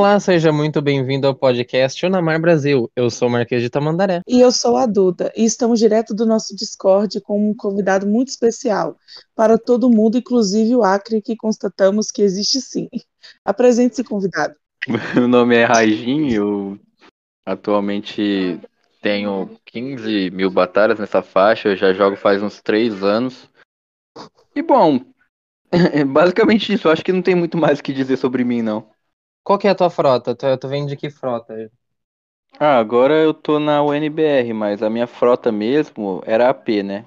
Olá, seja muito bem-vindo ao podcast Unamar Brasil. Eu sou o Marquês de Tamandaré. E eu sou a Duda, e estamos direto do nosso Discord com um convidado muito especial para todo mundo, inclusive o Acre, que constatamos que existe sim. Apresente-se, convidado. Meu nome é Rajin, eu atualmente tenho 15 mil batalhas nessa faixa, eu já jogo faz uns 3 anos. E bom, basicamente isso, eu acho que não tem muito mais o que dizer sobre mim, não. Qual que é a tua frota? Tu, tu vem de que frota? Ah, agora eu tô na UNBR, mas a minha frota mesmo era AP, né?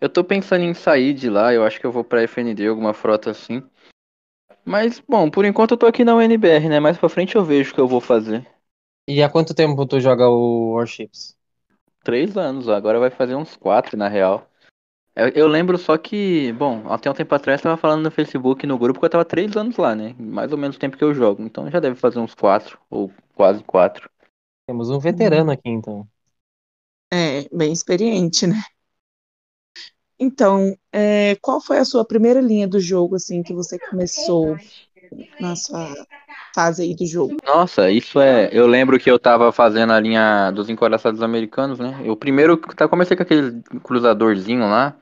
Eu tô pensando em sair de lá, eu acho que eu vou pra FND, alguma frota assim. Mas, bom, por enquanto eu tô aqui na UNBR, né? Mais pra frente eu vejo o que eu vou fazer. E há quanto tempo tu joga o Warships? Três anos, agora vai fazer uns quatro na real. Eu, eu lembro só que, bom, até um tempo atrás eu tava falando no Facebook, no grupo, que eu tava três anos lá, né? Mais ou menos o tempo que eu jogo. Então já deve fazer uns quatro, ou quase quatro. Temos um veterano aqui, então. É, bem experiente, né? Então, é, qual foi a sua primeira linha do jogo, assim, que você começou na sua fase aí do jogo? Nossa, isso é. Eu lembro que eu tava fazendo a linha dos encoraçados americanos, né? Eu primeiro tá, comecei com aquele cruzadorzinho lá.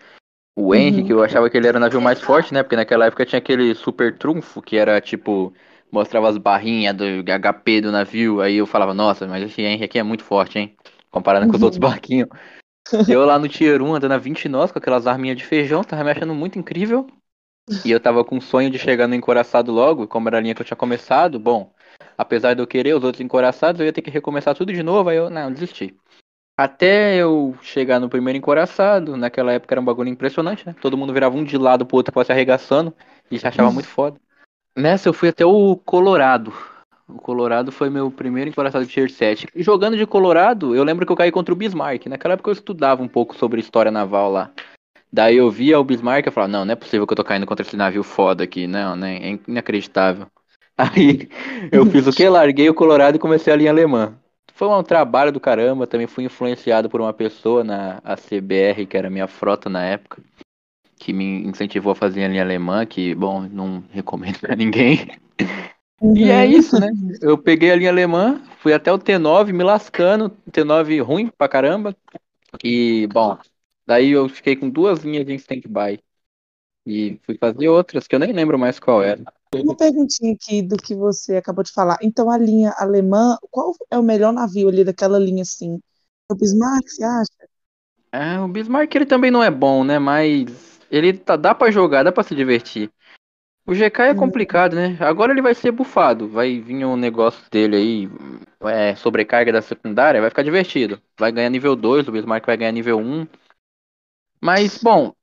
O Uhum. Henry, que eu achava que ele era o navio mais forte, né? Porque naquela época tinha aquele super trunfo, que era tipo. Mostrava as barrinhas do HP do navio. Aí eu falava, nossa, mas esse Henry aqui é muito forte, hein? Comparado com os Uhum. outros barquinhos. Eu lá no Tier 1, andando a 20 nós, com aquelas arminhas de feijão, tava me achando muito incrível. E eu tava com sonho de chegar no encoraçado logo, como era a linha que eu tinha começado, bom, apesar de eu querer os outros encoraçados, eu ia ter que recomeçar tudo de novo, aí eu, não, desisti. Até eu chegar no primeiro encoraçado, naquela época era um bagulho impressionante, né? Todo mundo virava um de lado pro outro quase se arregaçando, e se achava muito foda. Nessa eu fui até o Colorado. O Colorado foi meu primeiro encoraçado de Tier 7. E jogando de Colorado, eu lembro que eu caí contra o Bismarck. Naquela época eu estudava um pouco sobre história naval lá. Daí eu via o Bismarck e falava, não, não é possível que eu tô caindo contra esse navio foda aqui, não, né? É inacreditável. Aí eu fiz o que? Larguei o Colorado e comecei a linha alemã. Foi um trabalho do caramba, também fui influenciado por uma pessoa na ACBR, que era minha frota na época, que me incentivou a fazer a linha alemã, que, bom, não recomendo pra ninguém. E é isso, né? Eu peguei a linha alemã, fui até o T9 me lascando, T9 ruim pra caramba. E, bom, daí eu fiquei com duas linhas em stand-by. E fui fazer outras que eu nem lembro mais qual era. Uma perguntinha aqui do que você acabou de falar. Então, a linha alemã, qual é o melhor navio ali daquela linha assim? O Bismarck, você acha? É, o Bismarck ele também não é bom, né? Mas ele tá, dá pra jogar, dá pra se divertir. O GK é Hum. complicado, né? Agora ele vai ser bufado. Vai vir um negócio dele aí, é, sobrecarga da secundária, vai ficar divertido. Vai ganhar nível 2, o Bismarck vai ganhar nível 1. Mas, bom,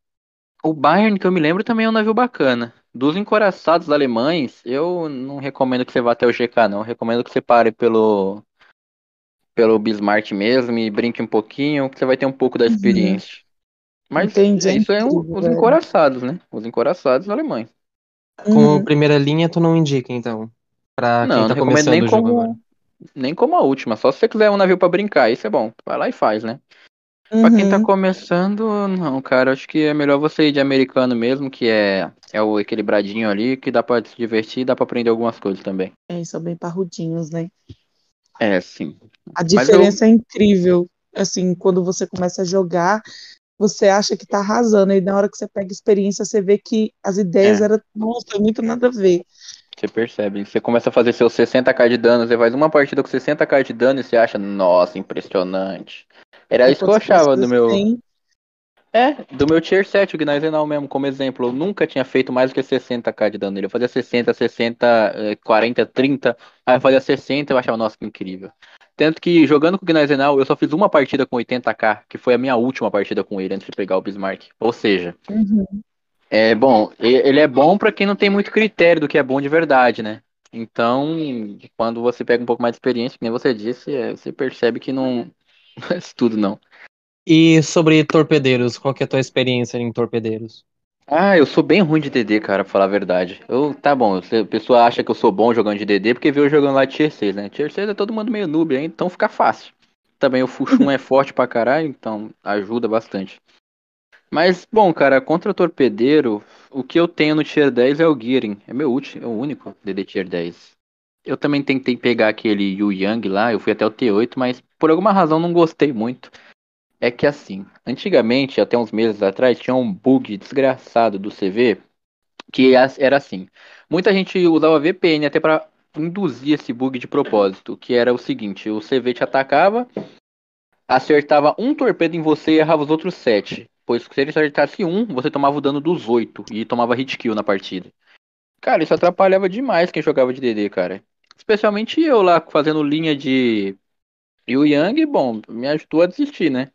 o Bayern, que eu me lembro, também é um navio bacana. Dos encoraçados alemães, eu não recomendo que você vá até o GK, não. Eu recomendo que você pare pelo, pelo Bismarck mesmo e brinque um pouquinho, que você vai ter um pouco da Uhum. experiência. Mas Entendi, é isso é um- os encoraçados, né? Os encoraçados alemães. Como Uhum. primeira linha, tu não indica, então. Pra Não, quem não tá recomendo começando nem o jogo como, agora. nem como a última. Só se você quiser um navio pra brincar, isso é bom. Vai lá e faz, né? Pra quem tá Uhum. começando, não, cara, acho que é melhor você ir de americano mesmo, que é, é o equilibradinho ali, que dá pra se divertir e dá pra aprender algumas coisas também. É, são bem parrudinhos, né? É, sim. A Mas eu- diferença é incrível. Assim, quando você começa a jogar, você acha que tá arrasando, e na hora que você pega experiência, você vê que as ideias É. eram, nossa, muito nada a ver. Você percebe. Você começa a fazer seus 60k de dano, você faz uma partida com 60k de dano e você acha, nossa, impressionante. Era isso que eu se achava do meu. tem- É, do meu tier 7, o Gneisenau mesmo, como exemplo. Eu nunca tinha feito mais do que 60k de dano nele. Eu fazia 60, 60, eh, 40, 30. Aí eu fazia 60 eu achava, nossa, que incrível. Tanto que jogando com o Gneisenau, eu só fiz uma partida com 80k, que foi a minha última partida com ele antes de pegar o Bismarck. Ou seja, Uhum. é bom, ele é bom pra quem não tem muito critério do que é bom de verdade, né? Então, quando você pega um pouco mais de experiência, que nem você disse, é, você percebe que não não é isso tudo, não. E sobre torpedeiros, qual que é a tua experiência em torpedeiros? Ah, eu sou bem ruim de DD, cara, pra falar a verdade. Eu, tá bom, a pessoa acha que eu sou bom jogando de DD porque viu eu jogando lá de Tier 6, né? Tier 6 é todo mundo meio noob, aí, então fica fácil. Também o Fuxum é forte pra caralho, então ajuda bastante. Mas, bom, cara, contra torpedeiro, o que eu tenho no Tier 10 é o Gearing. É meu último, é o único DD Tier 10. Eu também tentei pegar aquele Yu Yang lá, eu fui até o T8, mas por alguma razão não gostei muito. É que assim, antigamente, até uns meses atrás, tinha um bug desgraçado do CV que era assim. Muita gente usava VPN até para induzir esse bug de propósito, que era o seguinte, o CV te atacava, acertava um torpedo em você e errava os outros sete. Pois se ele acertasse um, você tomava o dano dos oito e tomava hit kill na partida. Cara, isso atrapalhava demais quem jogava de DD, cara. Especialmente eu lá fazendo linha de Yu Yang, bom, me ajudou a desistir, né?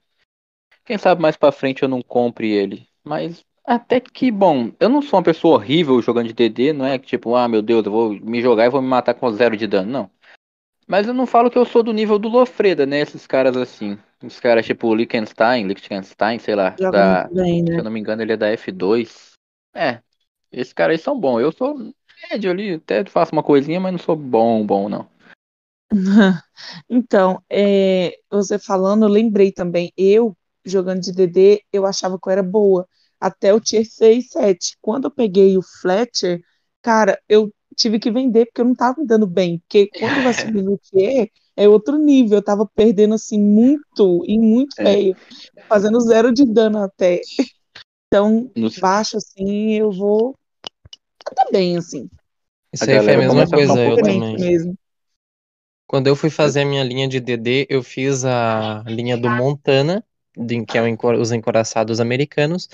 Quem sabe mais pra frente eu não compre ele. Mas até que, bom, eu não sou uma pessoa horrível jogando de DD, não é que tipo, ah, meu Deus, eu vou me jogar e vou me matar com zero de dano, não. Mas eu não falo que eu sou do nível do Lofreda, né? Esses caras assim. Os caras tipo Liechtenstein, Liechtenstein, sei lá. Da, bem, né? Se eu não me engano, ele é da F2. É. Esses caras aí são bons. Eu sou médio ali, até faço uma coisinha, mas não sou bom, bom, não. Então, é, você falando, eu lembrei também, eu jogando de DD, eu achava que eu era boa até o tier 6, 7. Quando eu peguei o Fletcher, cara, eu tive que vender porque eu não tava me dando bem. Porque quando vai subir no tier, é outro nível. Eu tava perdendo assim muito e muito é. feio, fazendo zero de dano até. Então, baixo assim, eu vou até bem assim. Isso aí foi a mesma coisa, eu também. Mesmo. Quando eu fui fazer a minha linha de DD, eu fiz a linha do Montana, que é os encoraçados americanos,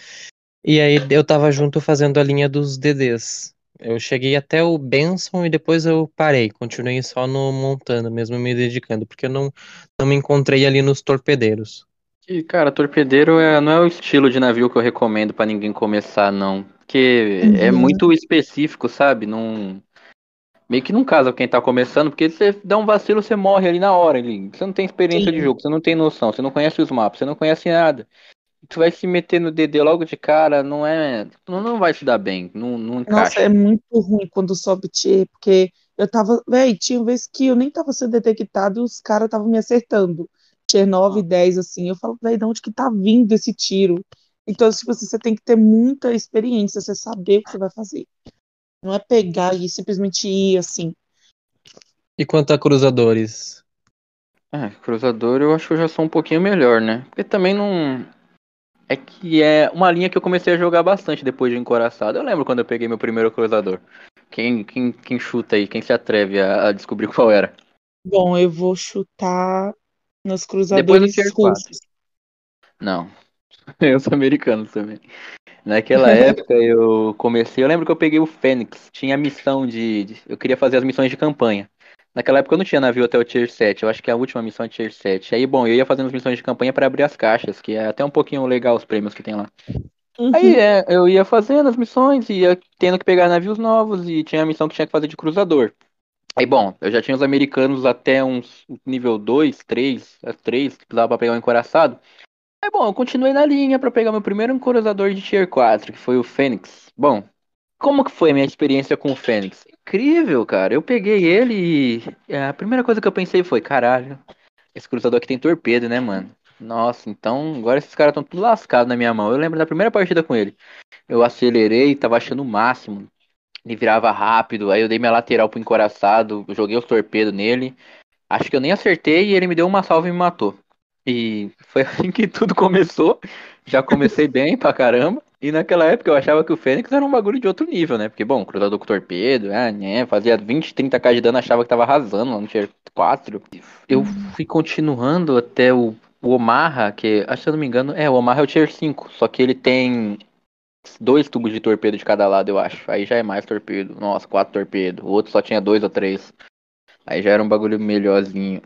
e aí eu tava junto fazendo a linha dos DDs. Eu cheguei até o Benson e depois eu parei, continuei só no Montana, mesmo me dedicando, porque eu não, não me encontrei ali nos torpedeiros. E, cara, torpedeiro é, não é o estilo de navio que eu recomendo para ninguém começar, não. Porque é uhum. é muito específico, sabe? Não. Meio que não casa quem tá começando, porque você dá um vacilo, você morre ali na hora. Ali. Você não tem experiência Sim. de jogo, você não tem noção, você não conhece os mapas, você não conhece nada tu vai se meter no DD logo de cara, não é. Não, não vai se dar bem. Não, não encaixa. Nossa, é muito ruim quando sobe tier, porque eu tava. Véi, tinha vezes que eu nem tava sendo detectado e os caras estavam me acertando. Tier 9, ah. 10, assim. Eu falo, véi, de onde que tá vindo esse tiro? Então, tipo assim, você tem que ter muita experiência, você saber o que você vai fazer. Não é pegar e simplesmente ir assim. E quanto a cruzadores? É, cruzador eu acho que eu já sou um pouquinho melhor, né? Porque também não é que é uma linha que eu comecei a jogar bastante depois de Encoraçado. Eu lembro quando eu peguei meu primeiro cruzador. Quem, quem, quem chuta aí? Quem se atreve a, a descobrir qual era? Bom, eu vou chutar nos cruzadores russos. Não. Eu sou americano também. Naquela época eu comecei. Eu lembro que eu peguei o Fênix. Tinha a missão de, de. Eu queria fazer as missões de campanha. Naquela época eu não tinha navio até o Tier 7, eu acho que é a última missão é Tier 7. Aí, bom, eu ia fazendo as missões de campanha para abrir as caixas, que é até um pouquinho legal os prêmios que tem lá. Uhum. Aí é, eu ia fazendo as missões, ia tendo que pegar navios novos, e tinha a missão que tinha que fazer de cruzador. Aí, bom, eu já tinha os americanos até uns nível 2, 3, 3, que dava pra pegar um encoraçado. Aí, bom, eu continuei na linha para pegar meu primeiro encorajador de Tier 4, que foi o Fênix. Bom, como que foi a minha experiência com o Fênix? Incrível, cara. Eu peguei ele e a primeira coisa que eu pensei foi, caralho, esse cruzador aqui tem torpedo, né, mano? Nossa, então agora esses caras estão tudo lascados na minha mão. Eu lembro da primeira partida com ele. Eu acelerei, tava achando o máximo. Ele virava rápido, aí eu dei minha lateral pro encoraçado, joguei os torpedos nele. Acho que eu nem acertei e ele me deu uma salva e me matou. E foi assim que tudo começou. Já comecei bem pra caramba. E naquela época eu achava que o Fênix era um bagulho de outro nível, né? Porque, bom, cruzador com torpedo, ah, né? Fazia 20, 30k de dano, achava que tava arrasando lá no tier 4. Eu fui continuando até o, o Omaha, que, se eu não me engano, é, o Omaha é o tier 5, só que ele tem dois tubos de torpedo de cada lado, eu acho. Aí já é mais torpedo. Nossa, quatro torpedos. O outro só tinha dois ou três. Aí já era um bagulho melhorzinho.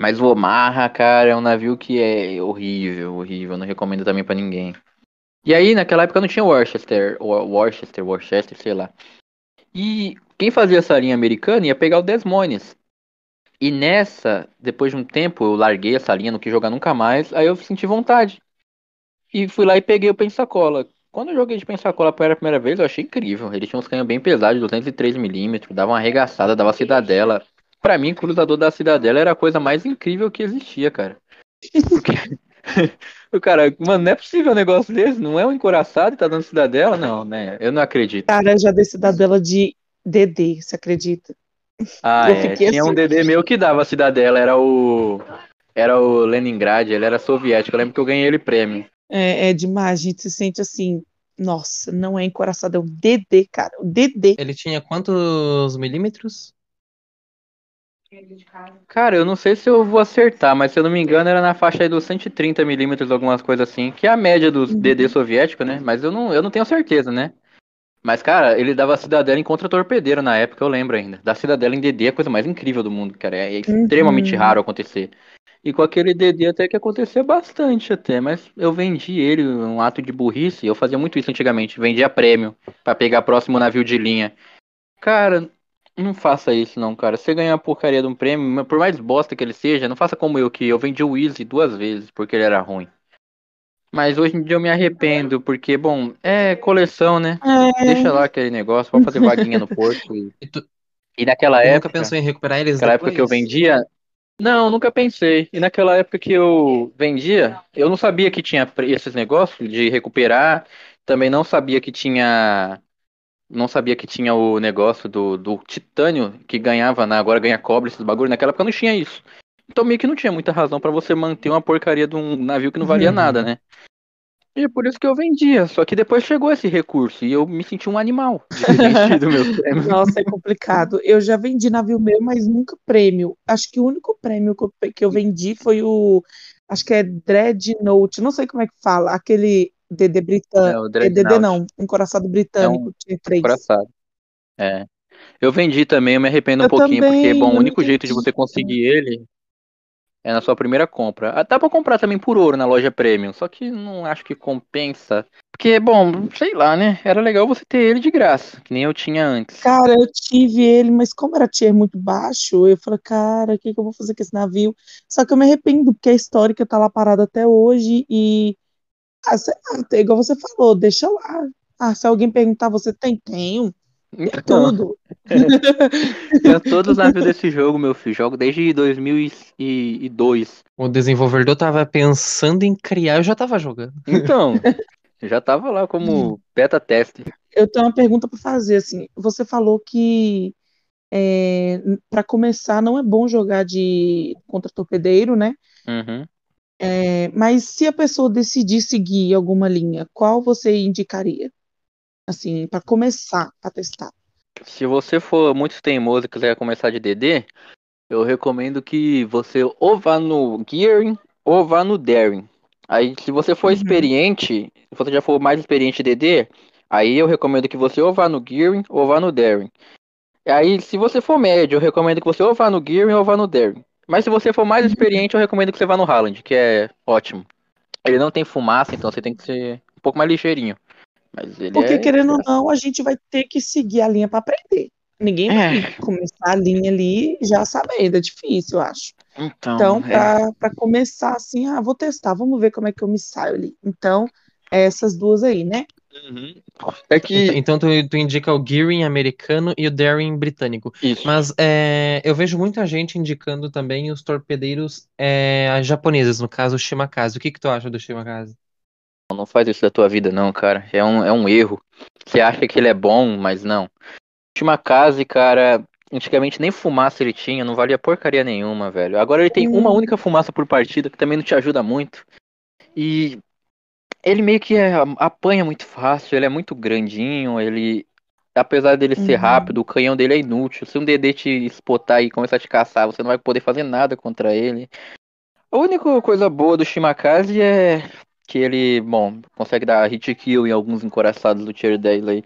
Mas o Omaha, cara, é um navio que é horrível, horrível. Não recomendo também para ninguém. E aí, naquela época não tinha Worcester, Worcester, Worcester, sei lá. E quem fazia essa linha americana ia pegar o Desmoines. E nessa, depois de um tempo, eu larguei essa linha, não quis jogar nunca mais, aí eu senti vontade. E fui lá e peguei o Pensacola. Quando eu joguei de Pensacola pela primeira vez, eu achei incrível. Ele tinha uns canhões bem pesados, 203mm, dava uma arregaçada, dava cidadela. Pra mim, cruzador da cidadela era a coisa mais incrível que existia, cara. Porque o cara, mano, não é possível um negócio desse, não é um encoraçado e tá dando cidadela? Não, né? Eu não acredito. Cara, já dei cidadela de DD, você acredita? Ah, é. Tinha assim... um DD meu que dava a cidadela, era o. Era o Leningrad, ele era soviético. Eu lembro que eu ganhei ele prêmio. É, é demais, a gente se sente assim. Nossa, não é encoraçado, é o DD, cara. O DD. Ele tinha quantos milímetros? Cara, eu não sei se eu vou acertar, mas se eu não me engano era na faixa aí dos 130 milímetros, algumas coisas assim, que é a média dos uhum. DD soviético, né? Mas eu não, eu não tenho certeza, né? Mas, cara, ele dava Cidadela em contra-torpedeiro na época, eu lembro ainda. Da Cidadela em DD é a coisa mais incrível do mundo, cara. É extremamente uhum. raro acontecer. E com aquele DD até que acontecia bastante até, mas eu vendi ele, um ato de burrice, eu fazia muito isso antigamente, vendia prêmio para pegar próximo navio de linha. Cara, não faça isso não, cara. Você ganhar a porcaria de um prêmio, por mais bosta que ele seja, não faça como eu, que eu vendi o Easy duas vezes porque ele era ruim. Mas hoje em dia eu me arrependo, porque, bom, é coleção, né? É... Deixa lá aquele negócio, pode fazer vaguinha no porto. E, e, tu... e naquela época. nunca pensou em recuperar eles Naquela época que eu vendia. Não, nunca pensei. E naquela época que eu vendia, eu não sabia que tinha esses negócios de recuperar. Também não sabia que tinha não sabia que tinha o negócio do, do titânio que ganhava, né? agora ganha cobre, esses bagulho. Naquela época não tinha isso. Então meio que não tinha muita razão para você manter uma porcaria de um navio que não valia uhum. nada, né? E é por isso que eu vendia. Só que depois chegou esse recurso e eu me senti um animal de ter meu prêmio. Nossa, é complicado. Eu já vendi navio meu, mas nunca prêmio. Acho que o único prêmio que eu, que eu vendi foi o. Acho que é Dreadnought, não sei como é que fala, aquele DD britânico. É, DD não, encoraçado britânico, é um três. Encoraçado. É. Eu vendi também, eu me arrependo um eu pouquinho, também, porque, bom, o único jeito de você conseguir ele é na sua primeira compra. Ah, dá pra comprar também por ouro na loja premium, só que não acho que compensa. Porque, bom, sei lá, né? Era legal você ter ele de graça, que nem eu tinha antes. Cara, eu tive ele, mas como era tier muito baixo, eu falei, cara, o que, que eu vou fazer com esse navio? Só que eu me arrependo, porque a histórica tá lá parada até hoje e ah, sei lá, igual você falou, deixa lá. Ah, se alguém perguntar, você tem? Tenho. É tudo. Tenho todos os navios desse jogo, meu filho. Jogo desde 2002. O desenvolvedor tava pensando em criar, eu já tava jogando. Então, já tava lá como beta teste. Eu tenho uma pergunta para fazer, assim. Você falou que é, para começar não é bom jogar de contra torpedeiro, né? Uhum. É, mas se a pessoa decidir seguir alguma linha, qual você indicaria? Assim, para começar a testar. Se você for muito teimoso e quiser começar de DD, eu recomendo que você ou vá no Gearing ou vá no Daring. Aí, se você for uhum. experiente, se você já for mais experiente de DD, aí eu recomendo que você ou vá no Gearing ou vá no Daring. Aí, se você for médio, eu recomendo que você ou vá no Gearing ou vá no Daring. Mas se você for mais experiente, eu recomendo que você vá no Haaland, que é ótimo. Ele não tem fumaça, então você tem que ser um pouco mais ligeirinho. Mas ele Porque, é... querendo ou não, a gente vai ter que seguir a linha para aprender. Ninguém vai é. começar a linha ali já sabendo, é difícil, eu acho. Então, então para é. começar assim, ah, vou testar, vamos ver como é que eu me saio ali. Então, é essas duas aí, né? Uhum. É que... Então, então tu, tu, indica o Gearing americano e o Daring britânico. Isso. Mas é, eu vejo muita gente indicando também os torpedeiros é, japoneses, no caso o Shimakaze. O que, que tu acha do Shimakaze? Não faz isso da tua vida, não, cara. É um, é um erro. Você acha que ele é bom, mas não. Shimakaze, cara, antigamente nem fumaça ele tinha, não valia porcaria nenhuma, velho. Agora ele tem hum. uma única fumaça por partida, que também não te ajuda muito. E ele meio que é, apanha muito fácil, ele é muito grandinho, ele. Apesar dele ser uhum. rápido, o canhão dele é inútil. Se um DD te spotar e começar a te caçar, você não vai poder fazer nada contra ele. A única coisa boa do Shimakaze é que ele, bom, consegue dar hit kill em alguns encoraçados do tier 10 aí.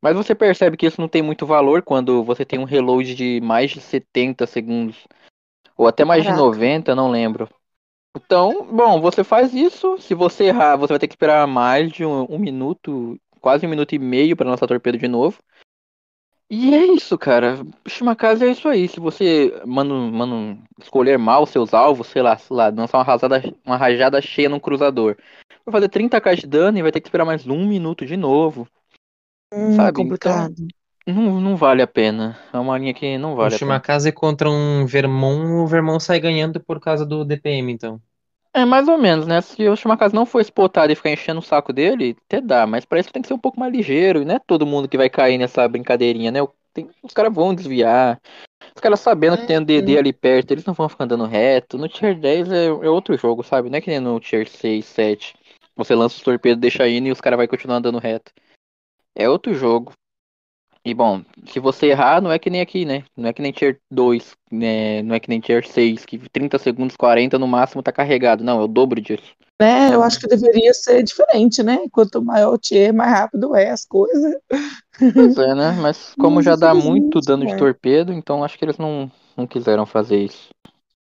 Mas você percebe que isso não tem muito valor quando você tem um reload de mais de 70 segundos. Ou até mais Caraca. de 90, não lembro. Então, bom, você faz isso. Se você errar, você vai ter que esperar mais de um, um minuto, quase um minuto e meio para lançar torpedo de novo. E é isso, cara. Shimakaze é isso aí. Se você, mano, mano, escolher mal seus alvos, sei lá, sei lá, lançar uma rajada, uma rajada cheia num cruzador, vai fazer 30k de dano e vai ter que esperar mais um minuto de novo. Hum, sabe? complicado. Então, não, não vale a pena. É uma linha que não vale o a pena. Shimakaze contra um Vermon, o Vermon sai ganhando por causa do DPM, então. É, mais ou menos, né? Se o Shimakaze não for spotado e ficar enchendo o saco dele, até dá, mas pra isso tem que ser um pouco mais ligeiro, e não é todo mundo que vai cair nessa brincadeirinha, né? Tem, os caras vão desviar. Os caras sabendo que tem um DD ali perto, eles não vão ficar andando reto. No Tier 10 é, é outro jogo, sabe? Não é que nem no Tier 6, 7. Você lança os torpedos, deixa indo e os caras vão continuar andando reto. É outro jogo. E bom, se você errar, não é que nem aqui, né? Não é que nem Tier 2, né? não é que nem Tier 6, que 30 segundos, 40 no máximo tá carregado. Não, é o dobro disso. É, eu acho que deveria ser diferente, né? Quanto maior o tier, mais rápido é as coisas. Pois é, né? Mas como já dá muito dano de torpedo, então acho que eles não, não quiseram fazer isso.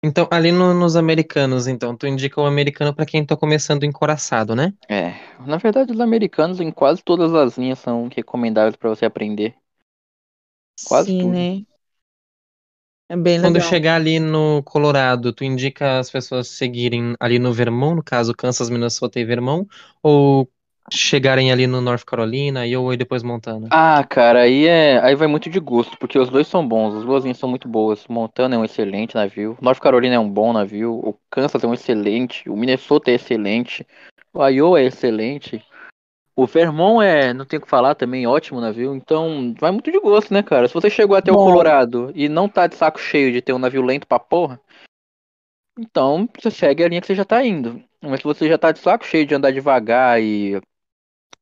Então, ali no, nos americanos, então, tu indica o americano para quem tá começando encoraçado, né? É, na verdade os americanos em quase todas as linhas são recomendáveis para você aprender. Quase Sim, tudo. né? É bem Quando legal. chegar ali no Colorado, tu indica as pessoas seguirem ali no Vermont, no caso Kansas, Minnesota e Vermont, ou chegarem ali no North Carolina, e depois Montana? Ah, cara, aí é, aí vai muito de gosto, porque os dois são bons, as duas linhas são muito boas. Montana é um excelente navio, North Carolina é um bom navio, o Kansas é um excelente, o Minnesota é excelente, o Iowa é excelente. O Vermont é, não tenho o que falar também, ótimo navio. Então, vai muito de gosto, né, cara? Se você chegou até Bom. o Colorado e não tá de saco cheio de ter um navio lento pra porra, então você segue a linha que você já tá indo. Mas se você já tá de saco cheio de andar devagar e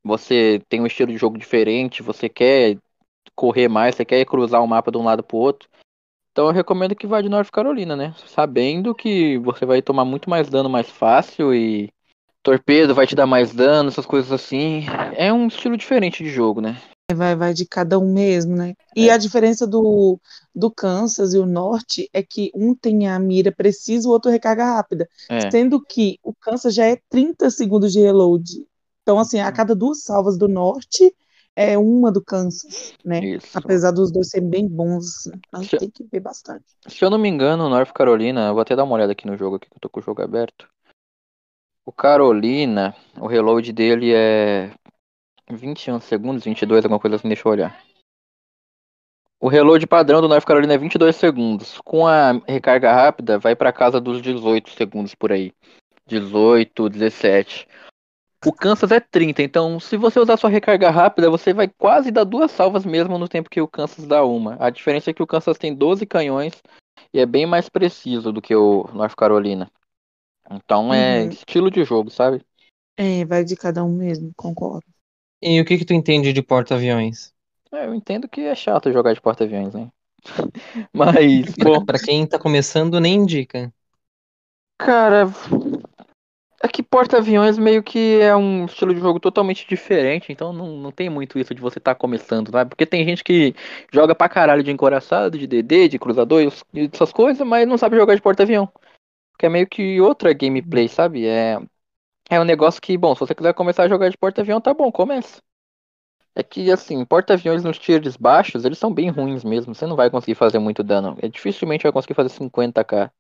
você tem um estilo de jogo diferente, você quer correr mais, você quer cruzar o mapa de um lado pro outro, então eu recomendo que vá de North Carolina, né? Sabendo que você vai tomar muito mais dano mais fácil e torpedo vai te dar mais dano, essas coisas assim. É um estilo diferente de jogo, né? Vai, vai de cada um mesmo, né? E é. a diferença do, do Kansas e o Norte é que um tem a mira precisa, o outro recarga rápida. É. Sendo que o Kansas já é 30 segundos de reload. Então, assim, a cada duas salvas do Norte é uma do Kansas, né? Isso. Apesar dos dois serem bem bons, mas se, tem que ver bastante. Se eu não me engano, North Carolina, eu vou até dar uma olhada aqui no jogo, aqui, que eu tô com o jogo aberto. O Carolina, o reload dele é 21 segundos, 22, alguma coisa assim, deixa eu olhar. O reload padrão do North Carolina é 22 segundos. Com a recarga rápida, vai para casa dos 18 segundos por aí. 18, 17. O Kansas é 30, então se você usar sua recarga rápida, você vai quase dar duas salvas mesmo no tempo que o Kansas dá uma. A diferença é que o Kansas tem 12 canhões e é bem mais preciso do que o North Carolina. Então é uhum. estilo de jogo, sabe? É, vai de cada um mesmo, concordo. E o que que tu entende de porta-aviões? É, eu entendo que é chato jogar de porta-aviões, né? Mas, bom... Pra quem tá começando, nem indica. Cara, é que porta-aviões meio que é um estilo de jogo totalmente diferente, então não, não tem muito isso de você estar tá começando, né? Porque tem gente que joga pra caralho de encoraçado, de DD, de cruzador e essas coisas, mas não sabe jogar de porta-avião. Que é meio que outra gameplay, sabe? É, é um negócio que, bom, se você quiser começar a jogar de porta-avião, tá bom, começa. É que, assim, porta-aviões nos tiers baixos, eles são bem ruins mesmo. Você não vai conseguir fazer muito dano. É, dificilmente vai conseguir fazer 50k.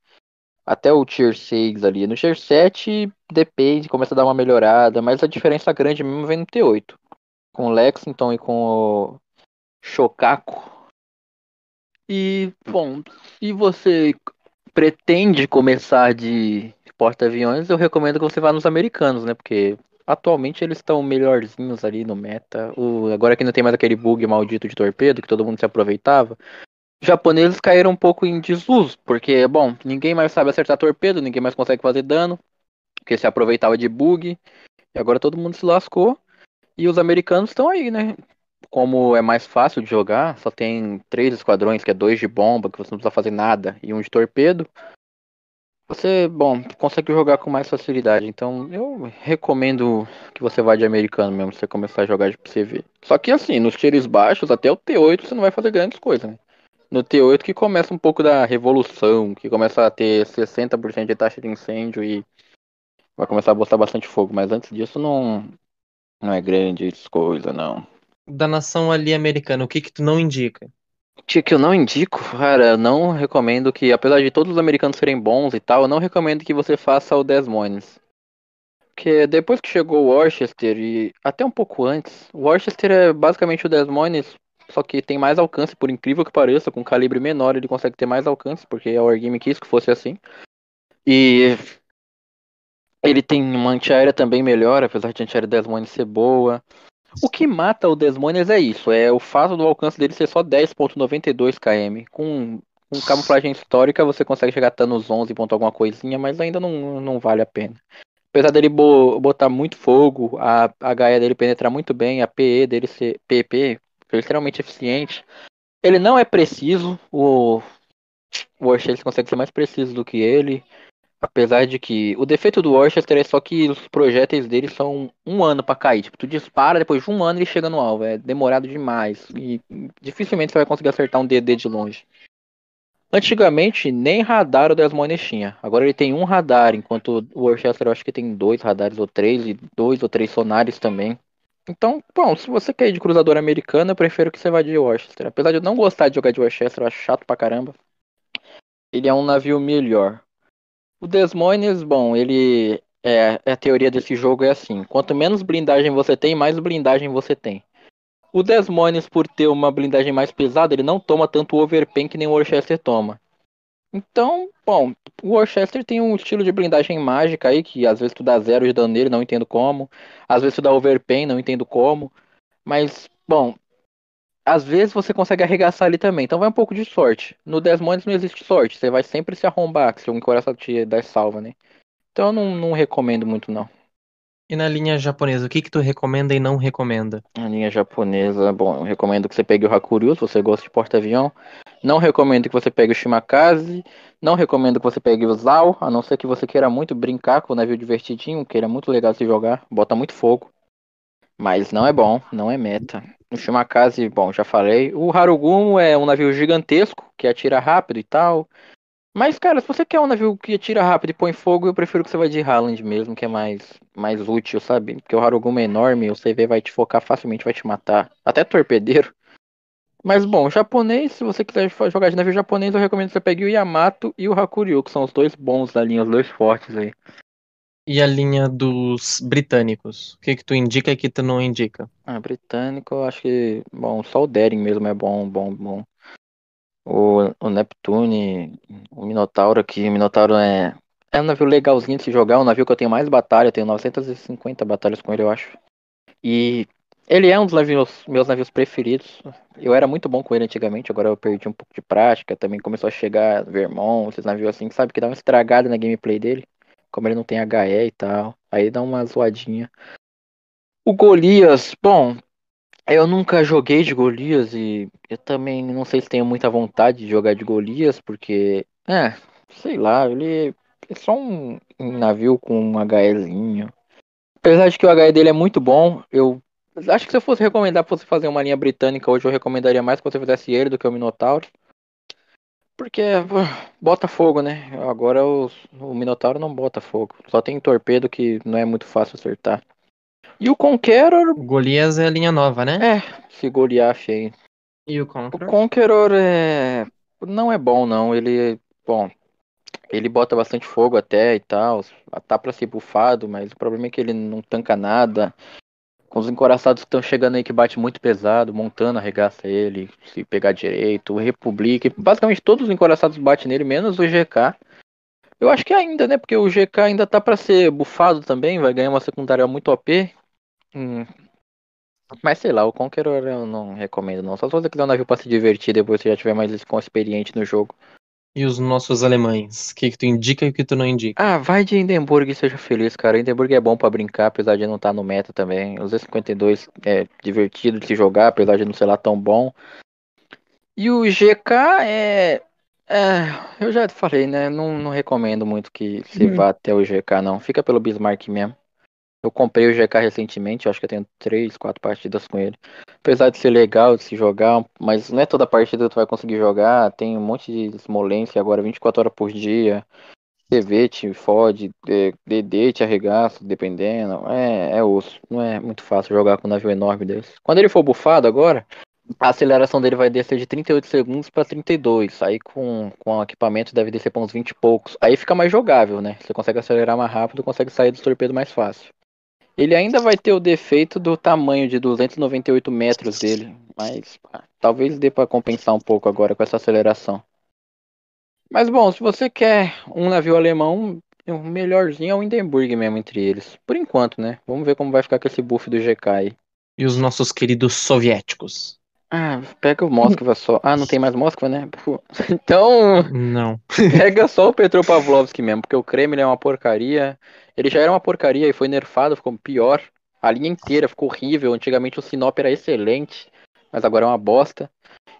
Até o tier 6 ali. No tier 7, depende, começa a dar uma melhorada. Mas a diferença grande mesmo vem no T8. Com o Lexington e com o Shokaku. E, bom, se você pretende começar de porta-aviões, eu recomendo que você vá nos americanos, né? Porque atualmente eles estão melhorzinhos ali no meta. O, agora que não tem mais aquele bug maldito de torpedo que todo mundo se aproveitava. Os japoneses caíram um pouco em desuso, porque, bom, ninguém mais sabe acertar torpedo, ninguém mais consegue fazer dano, porque se aproveitava de bug. E agora todo mundo se lascou. E os americanos estão aí, né? Como é mais fácil de jogar, só tem três esquadrões, que é dois de bomba, que você não precisa fazer nada, e um de torpedo. Você, bom, consegue jogar com mais facilidade. Então, eu recomendo que você vá de americano mesmo, você começar a jogar de PCV. Só que assim, nos tiros baixos, até o T8 você não vai fazer grandes coisas, né? No T8 que começa um pouco da revolução, que começa a ter 60% de taxa de incêndio e vai começar a botar bastante fogo. Mas antes disso não, não é grande coisa, não da nação ali americana, o que que tu não indica? Que, que eu não indico, cara, eu não recomendo que, apesar de todos os americanos serem bons e tal, eu não recomendo que você faça o Desmoines. Porque depois que chegou o Worcester e até um pouco antes, o Worcester é basicamente o Desmoines, só que tem mais alcance, por incrível que pareça, com calibre menor ele consegue ter mais alcance, porque a Wargame quis que fosse assim. E ele tem uma antiaérea também melhor, apesar de a antiaérea Desmoines ser boa. O que mata o Desmonias é isso, é o fato do alcance dele ser só 10.92 km. Com, com camuflagem histórica você consegue chegar até nos 11 ponto alguma coisinha, mas ainda não, não vale a pena. Apesar dele botar muito fogo, a HE dele penetrar muito bem, a PE dele ser PP, é extremamente eficiente. Ele não é preciso, o, o Worcester consegue ser mais preciso do que ele. Apesar de que o defeito do Worcester é só que os projéteis dele são um ano para cair. Tipo, tu dispara, depois de um ano ele chega no alvo. É demorado demais. E dificilmente você vai conseguir acertar um DD de longe. Antigamente, nem radar o Desmoines tinha. Agora ele tem um radar, enquanto o Worcester eu acho que tem dois radares ou três, e dois ou três sonares também. Então, bom, se você quer ir de cruzador americano, eu prefiro que você vá de Worcester. Apesar de eu não gostar de jogar de Worcester, eu acho chato pra caramba. Ele é um navio melhor. O Desmoines, bom, ele. É, a teoria desse jogo é assim: quanto menos blindagem você tem, mais blindagem você tem. O Desmoines, por ter uma blindagem mais pesada, ele não toma tanto overpen que nem o Worcester toma. Então, bom, o Worcester tem um estilo de blindagem mágica aí, que às vezes tu dá zero de dano nele, não entendo como. Às vezes tu dá overpen, não entendo como. Mas, bom, às vezes você consegue arregaçar ali também. Então vai um pouco de sorte. No Desmondes não existe sorte. Você vai sempre se arrombar, se o coração te dar salva, né? Então eu não, não recomendo muito, não. E na linha japonesa, o que que tu recomenda e não recomenda? Na linha japonesa, bom, eu recomendo que você pegue o Hakuryu, se você gosta de porta-avião. Não recomendo que você pegue o Shimakaze. Não recomendo que você pegue o Zao, a não ser que você queira muito brincar com o navio divertidinho, que ele é muito legal de se jogar, bota muito fogo. Mas não é bom, não é meta. O Shimakaze, bom, já falei. O Harugumo é um navio gigantesco, que atira rápido e tal. Mas, cara, se você quer um navio que atira rápido e põe fogo, eu prefiro que você vá de Haaland mesmo, que é mais, mais útil, sabe? Porque o Harugumo é enorme, o CV vai te focar facilmente, vai te matar. Até torpedeiro. Mas, bom, japonês, se você quiser jogar de navio japonês, eu recomendo que você pegue o Yamato e o Hakuryu, que são os dois bons da linha, os dois fortes aí. E a linha dos britânicos? O que, que tu indica e que tu não indica? Ah, britânico, eu acho que. Bom, só o Dering mesmo é bom, bom, bom. O, o Neptune, o Minotauro aqui, o Minotauro é. É um navio legalzinho de se jogar, é um navio que eu tenho mais batalha, eu tenho 950 batalhas com ele, eu acho. E ele é um dos navios, meus navios preferidos. Eu era muito bom com ele antigamente, agora eu perdi um pouco de prática. Também começou a chegar Vermont, esses navios assim, sabe, que dá uma estragada na gameplay dele como ele não tem HE e tal. Aí dá uma zoadinha. O Golias, bom, eu nunca joguei de Golias e eu também não sei se tenho muita vontade de jogar de Golias, porque, é, sei lá, ele é só um, navio com um HEzinho. Apesar de que o HE dele é muito bom, eu acho que se eu fosse recomendar pra você fazer uma linha britânica hoje, eu recomendaria mais que você fizesse ele do que o Minotauro. Porque bota fogo, né? Agora o, o Minotauro não bota fogo. Só tem torpedo que não é muito fácil acertar. E o Conqueror. O Golias é a linha nova, né? É, se Goliath aí. E o Conqueror? O Conqueror é. Não é bom, não. Ele. Bom. Ele bota bastante fogo até e tal. Tá pra ser bufado, mas o problema é que ele não tanca nada com os encoraçados que estão chegando aí que bate muito pesado, montando arregaça ele, se pegar direito, Republic, basicamente todos os encoraçados batem nele, menos o GK. Eu acho que ainda, né? Porque o GK ainda tá para ser bufado também, vai ganhar uma secundária muito OP. Hum. Mas sei lá, o Conqueror eu não recomendo não. Só se você quiser um navio pra se divertir depois que já tiver mais experiente no jogo. E os nossos alemães? O que, que tu indica e o que tu não indica? Ah, vai de Hindenburg e seja feliz, cara. Hindenburg é bom para brincar, apesar de não estar tá no meta também. O Z52 é divertido de se jogar, apesar de não ser lá tão bom. E o GK é. É, eu já falei, né? Não, não recomendo muito que se uhum. vá até o GK, não. Fica pelo Bismarck mesmo. Eu comprei o GK recentemente, acho que eu tenho 3, 4 partidas com ele. Apesar de ser legal de se jogar, mas não é toda partida que tu vai conseguir jogar. Tem um monte de Smolensk agora 24 horas por dia. CV te fode, DD te arregaça, dependendo. É, é osso. Não é muito fácil jogar com um navio enorme desse. Quando ele for bufado agora, a aceleração dele vai descer de 38 segundos para 32. Aí com, com o equipamento deve descer para uns 20 e poucos. Aí fica mais jogável, né? Você consegue acelerar mais rápido, consegue sair dos torpedos mais fácil. Ele ainda vai ter o defeito do tamanho de 298 metros dele, mas talvez dê para compensar um pouco agora com essa aceleração. Mas bom, se você quer um navio alemão, o melhorzinho é o Hindenburg mesmo entre eles. Por enquanto, né? Vamos ver como vai ficar com esse buff do GK aí. E os nossos queridos soviéticos? Ah, pega o Moskva só. Ah, não tem mais Moskva, né? Então. Não. pega só o Petropavlovsk mesmo, porque o Kremlin é uma porcaria. Ele já era uma porcaria e foi nerfado, ficou pior. A linha inteira ficou horrível. Antigamente o Sinop era excelente, mas agora é uma bosta.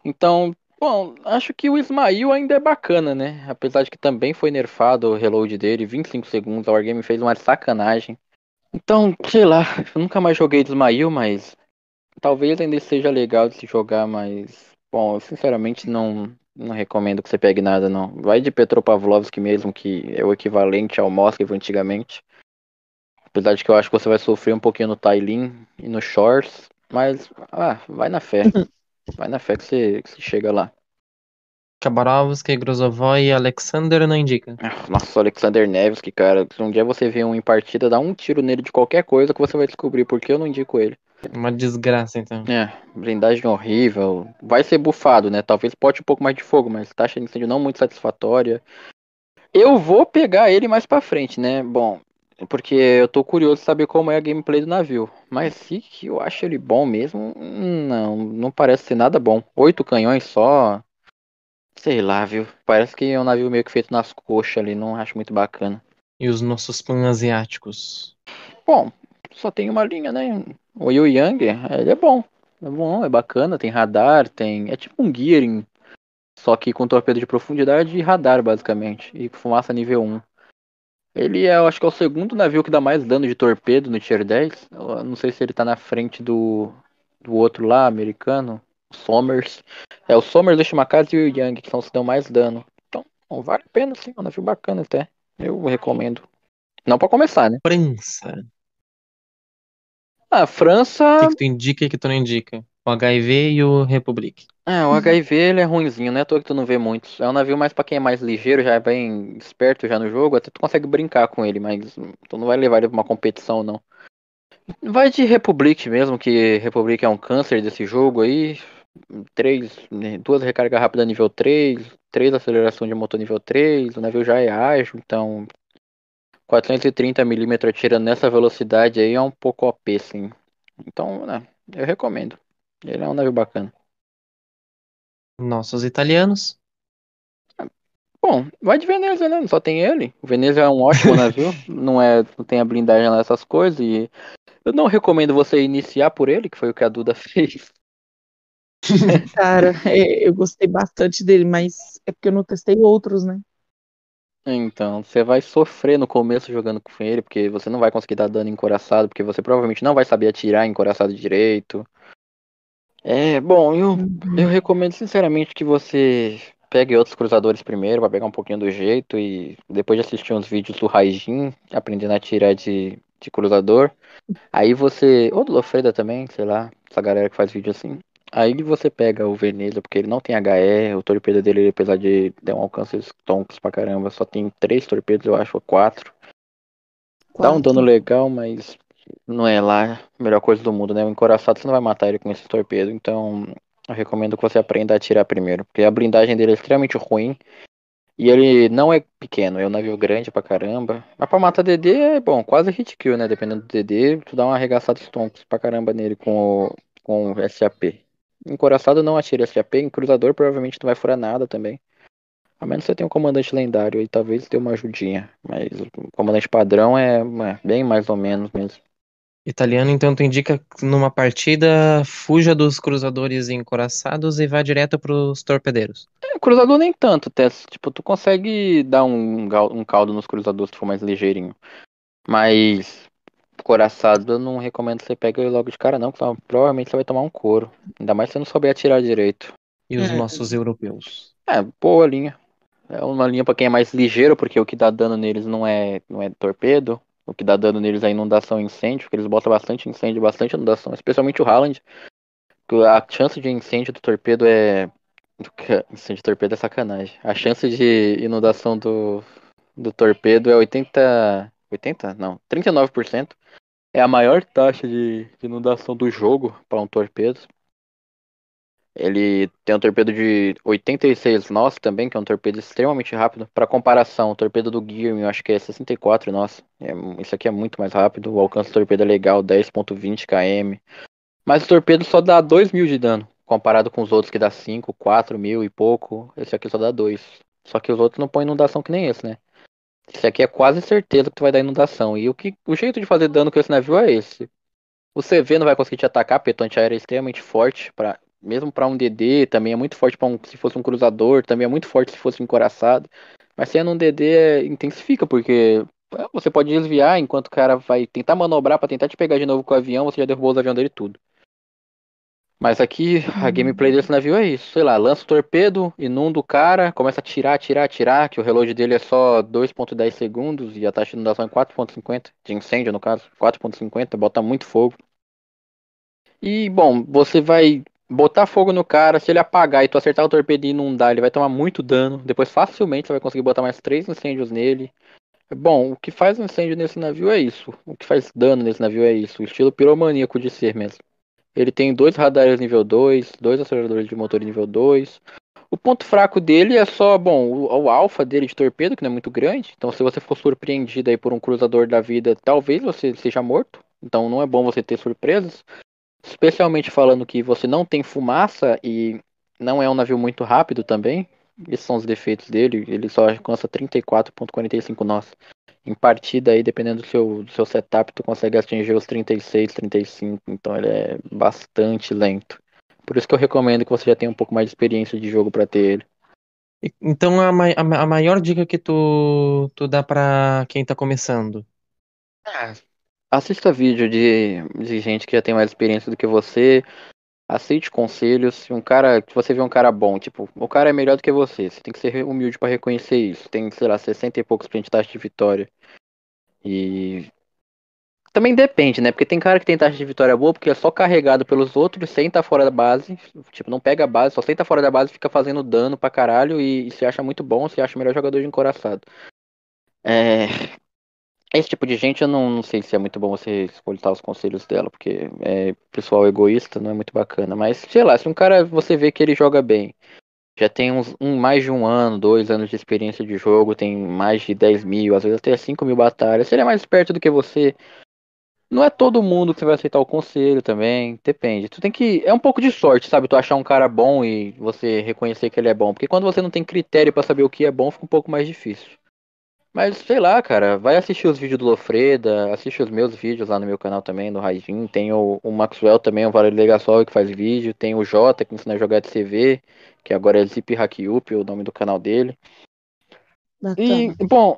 Então, bom, acho que o Ismail ainda é bacana, né? Apesar de que também foi nerfado o reload dele, 25 segundos. A Wargame fez uma sacanagem. Então, sei lá, eu nunca mais joguei de Ismail, mas talvez ainda seja legal de se jogar, mas bom, eu sinceramente não não recomendo que você pegue nada não. Vai de Petropavlovsk mesmo, que é o equivalente ao Moskva antigamente. Apesar de que eu acho que você vai sofrer um pouquinho no Tailin e no Shores, mas ah, vai na fé. vai na fé que você, que você chega lá. Khabarovsk, Grozovoi e Alexander não indica. Ah, nossa, o Alexander Nevsky, cara. Se um dia você vê um em partida, dá um tiro nele de qualquer coisa que você vai descobrir porque eu não indico ele. Uma desgraça, então. É, blindagem horrível. Vai ser bufado, né? Talvez pote um pouco mais de fogo, mas taxa de incêndio não muito satisfatória. Eu vou pegar ele mais pra frente, né? Bom, porque eu tô curioso de saber como é a gameplay do navio. Mas se que eu acho ele bom mesmo, não, não parece ser nada bom. Oito canhões só. Sei lá, viu? Parece que é um navio meio que feito nas coxas ali, não acho muito bacana. E os nossos pan-asiáticos? Bom, só tem uma linha, né? O Yu Yang, ele é bom. É bom, é bacana, tem radar, tem. É tipo um Gearing, só que com torpedo de profundidade e radar, basicamente. E fumaça nível 1. Ele é, eu acho que é o segundo navio que dá mais dano de torpedo no Tier 10. Eu não sei se ele tá na frente do, do outro lá, americano. Somers. É o Somers, o Shimakaze e o Yang, que são os que dão mais dano. Então, vale a pena sim, é um navio bacana até. Eu recomendo. Não para começar, né? França. A França. O que, que tu indica e que tu não indica? O HIV e o Republic. É, o HIV ele é ruimzinho, né? Tô que tu não vê muitos. É um navio mais para quem é mais ligeiro, já é bem esperto já no jogo, até tu consegue brincar com ele, mas tu não vai levar ele pra uma competição, não. Vai de Republic mesmo, que Republic é um câncer desse jogo aí. Três, né, duas recarga rápida nível 3, três aceleração de motor nível 3, o navio já é ágil, então 430mm atirando nessa velocidade aí é um pouco OP, sim. Então, né, eu recomendo. Ele é um navio bacana. Nossos italianos. Bom, vai de Veneza, né? Só tem ele. O Veneza é um ótimo navio. não é, não tem a blindagem lá, essas coisas. E eu não recomendo você iniciar por ele, que foi o que a Duda fez. Cara, é, eu gostei bastante dele, mas é porque eu não testei outros, né? Então, você vai sofrer no começo jogando com ele, porque você não vai conseguir dar dano encoraçado, porque você provavelmente não vai saber atirar encoraçado direito. É, bom, eu, uhum. eu recomendo sinceramente que você pegue outros cruzadores primeiro, para pegar um pouquinho do jeito, e depois de assistir uns vídeos do Raijin, aprendendo a atirar de, de cruzador. Aí você. Ou do Lofreda também, sei lá, essa galera que faz vídeo assim. Aí você pega o Veneza, porque ele não tem HE, o torpedo dele, apesar de ter um alcance tonks pra caramba, só tem três torpedos, eu acho, ou quatro. quatro. Dá um dano legal, mas não é lá a melhor coisa do mundo, né? O encoraçado você não vai matar ele com esse torpedo, então eu recomendo que você aprenda a atirar primeiro, porque a blindagem dele é extremamente ruim. E ele não é pequeno, é um navio grande pra caramba. Mas pra matar DD é bom, quase hit kill, né? Dependendo do DD, tu dá uma arregaçada de stonks pra caramba nele com o, com o SAP. Encoraçado não atira SAP, em cruzador provavelmente não vai furar nada também. A menos que você tenha um comandante lendário aí, talvez dê uma ajudinha. Mas o comandante padrão é, é, bem mais ou menos mesmo. Italiano, então tu indica numa partida fuja dos cruzadores encoraçados e vá direto pros torpedeiros. É, cruzador nem tanto, Tess. Tipo, tu consegue dar um, um caldo nos cruzadores se for mais ligeirinho. Mas coraçado, eu não recomendo que você pegue logo de cara, não, porque provavelmente você vai tomar um couro. Ainda mais se você não souber atirar direito. E os é. nossos europeus? É, boa linha. É uma linha para quem é mais ligeiro, porque o que dá dano neles não é, não é torpedo. O que dá dano neles é inundação e incêndio, porque eles botam bastante incêndio, bastante inundação, especialmente o Haaland. A chance de incêndio do torpedo é. Incêndio de torpedo é sacanagem. A chance de inundação do, do torpedo é 80. 80? Não, 39% é a maior taxa de, de inundação do jogo para um torpedo. Ele tem um torpedo de 86 nós também, que é um torpedo extremamente rápido. Para comparação, o torpedo do Gear, eu acho que é 64 nós. É, isso aqui é muito mais rápido. O alcance do torpedo é legal, 10.20 km. Mas o torpedo só dá 2 mil de dano. comparado com os outros que dá 5, 4 mil e pouco, esse aqui só dá 2. Só que os outros não põem inundação que nem esse, né? Esse aqui é quase certeza que tu vai dar inundação. E o, que, o jeito de fazer dano com esse navio é esse. O CV não vai conseguir te atacar, porque o antiaéreo é extremamente forte, pra, mesmo para um DD, também é muito forte para um, se fosse um cruzador, também é muito forte se fosse um encoraçado. Mas sendo um DD, é, intensifica, porque é, você pode desviar enquanto o cara vai tentar manobrar para tentar te pegar de novo com o avião, você já derrubou os aviões dele tudo. Mas aqui a gameplay desse navio é isso, sei lá, lança o torpedo, inunda o cara, começa a tirar, tirar, tirar, que o relógio dele é só 2.10 segundos e a taxa de inundação é 4.50, de incêndio no caso, 4.50, bota muito fogo. E bom, você vai botar fogo no cara, se ele apagar e tu acertar o torpedo e inundar, ele vai tomar muito dano, depois facilmente você vai conseguir botar mais três incêndios nele. Bom, o que faz incêndio nesse navio é isso, o que faz dano nesse navio é isso, o estilo piromaníaco de ser mesmo. Ele tem dois radares nível 2, dois aceleradores de motor nível 2. O ponto fraco dele é só, bom, o, o alfa dele de torpedo, que não é muito grande. Então, se você for surpreendido aí por um cruzador da vida, talvez você seja morto. Então, não é bom você ter surpresas. Especialmente falando que você não tem fumaça e não é um navio muito rápido também. Esses são os defeitos dele. Ele só alcança 34.45 nós em partida aí, dependendo do seu, do seu setup, tu consegue atingir os 36, 35, então ele é bastante lento. Por isso que eu recomendo que você já tenha um pouco mais de experiência de jogo para ter ele. Então a, a, a, maior dica que tu, tu dá para quem tá começando? Ah, assista vídeo de, de gente que já tem mais experiência do que você. Aceite conselhos. Se um cara, se você vê um cara bom, tipo, o cara é melhor do que você, você tem que ser humilde para reconhecer isso. Tem, sei lá, 60 e poucos print taxa de vitória. E também depende, né? Porque tem cara que tem taxa de vitória boa porque é só carregado pelos outros sem estar fora da base. Tipo, não pega a base, só senta fora da base fica fazendo dano pra caralho e, e se acha muito bom, se acha o melhor jogador de encoraçado. É, esse tipo de gente eu não, não sei se é muito bom você escutar os conselhos dela, porque é pessoal egoísta, não é muito bacana. Mas, sei lá, se um cara você vê que ele joga bem, já tem uns um, mais de um ano, dois anos de experiência de jogo, tem mais de 10 mil, às vezes até 5 mil batalhas, se ele é mais esperto do que você, não é todo mundo que você vai aceitar o conselho também, depende. Tu tem que. É um pouco de sorte, sabe? Tu achar um cara bom e você reconhecer que ele é bom. Porque quando você não tem critério para saber o que é bom, fica um pouco mais difícil. Mas sei lá, cara, vai assistir os vídeos do Lofreda, assiste os meus vídeos lá no meu canal também, do Raijin. Tem o, o Maxwell também, o Valerio Legasol que faz vídeo. Tem o Jota que ensina a jogar de CV, que agora é Zip Hakyup, o nome do canal dele. Bacana. E, bom,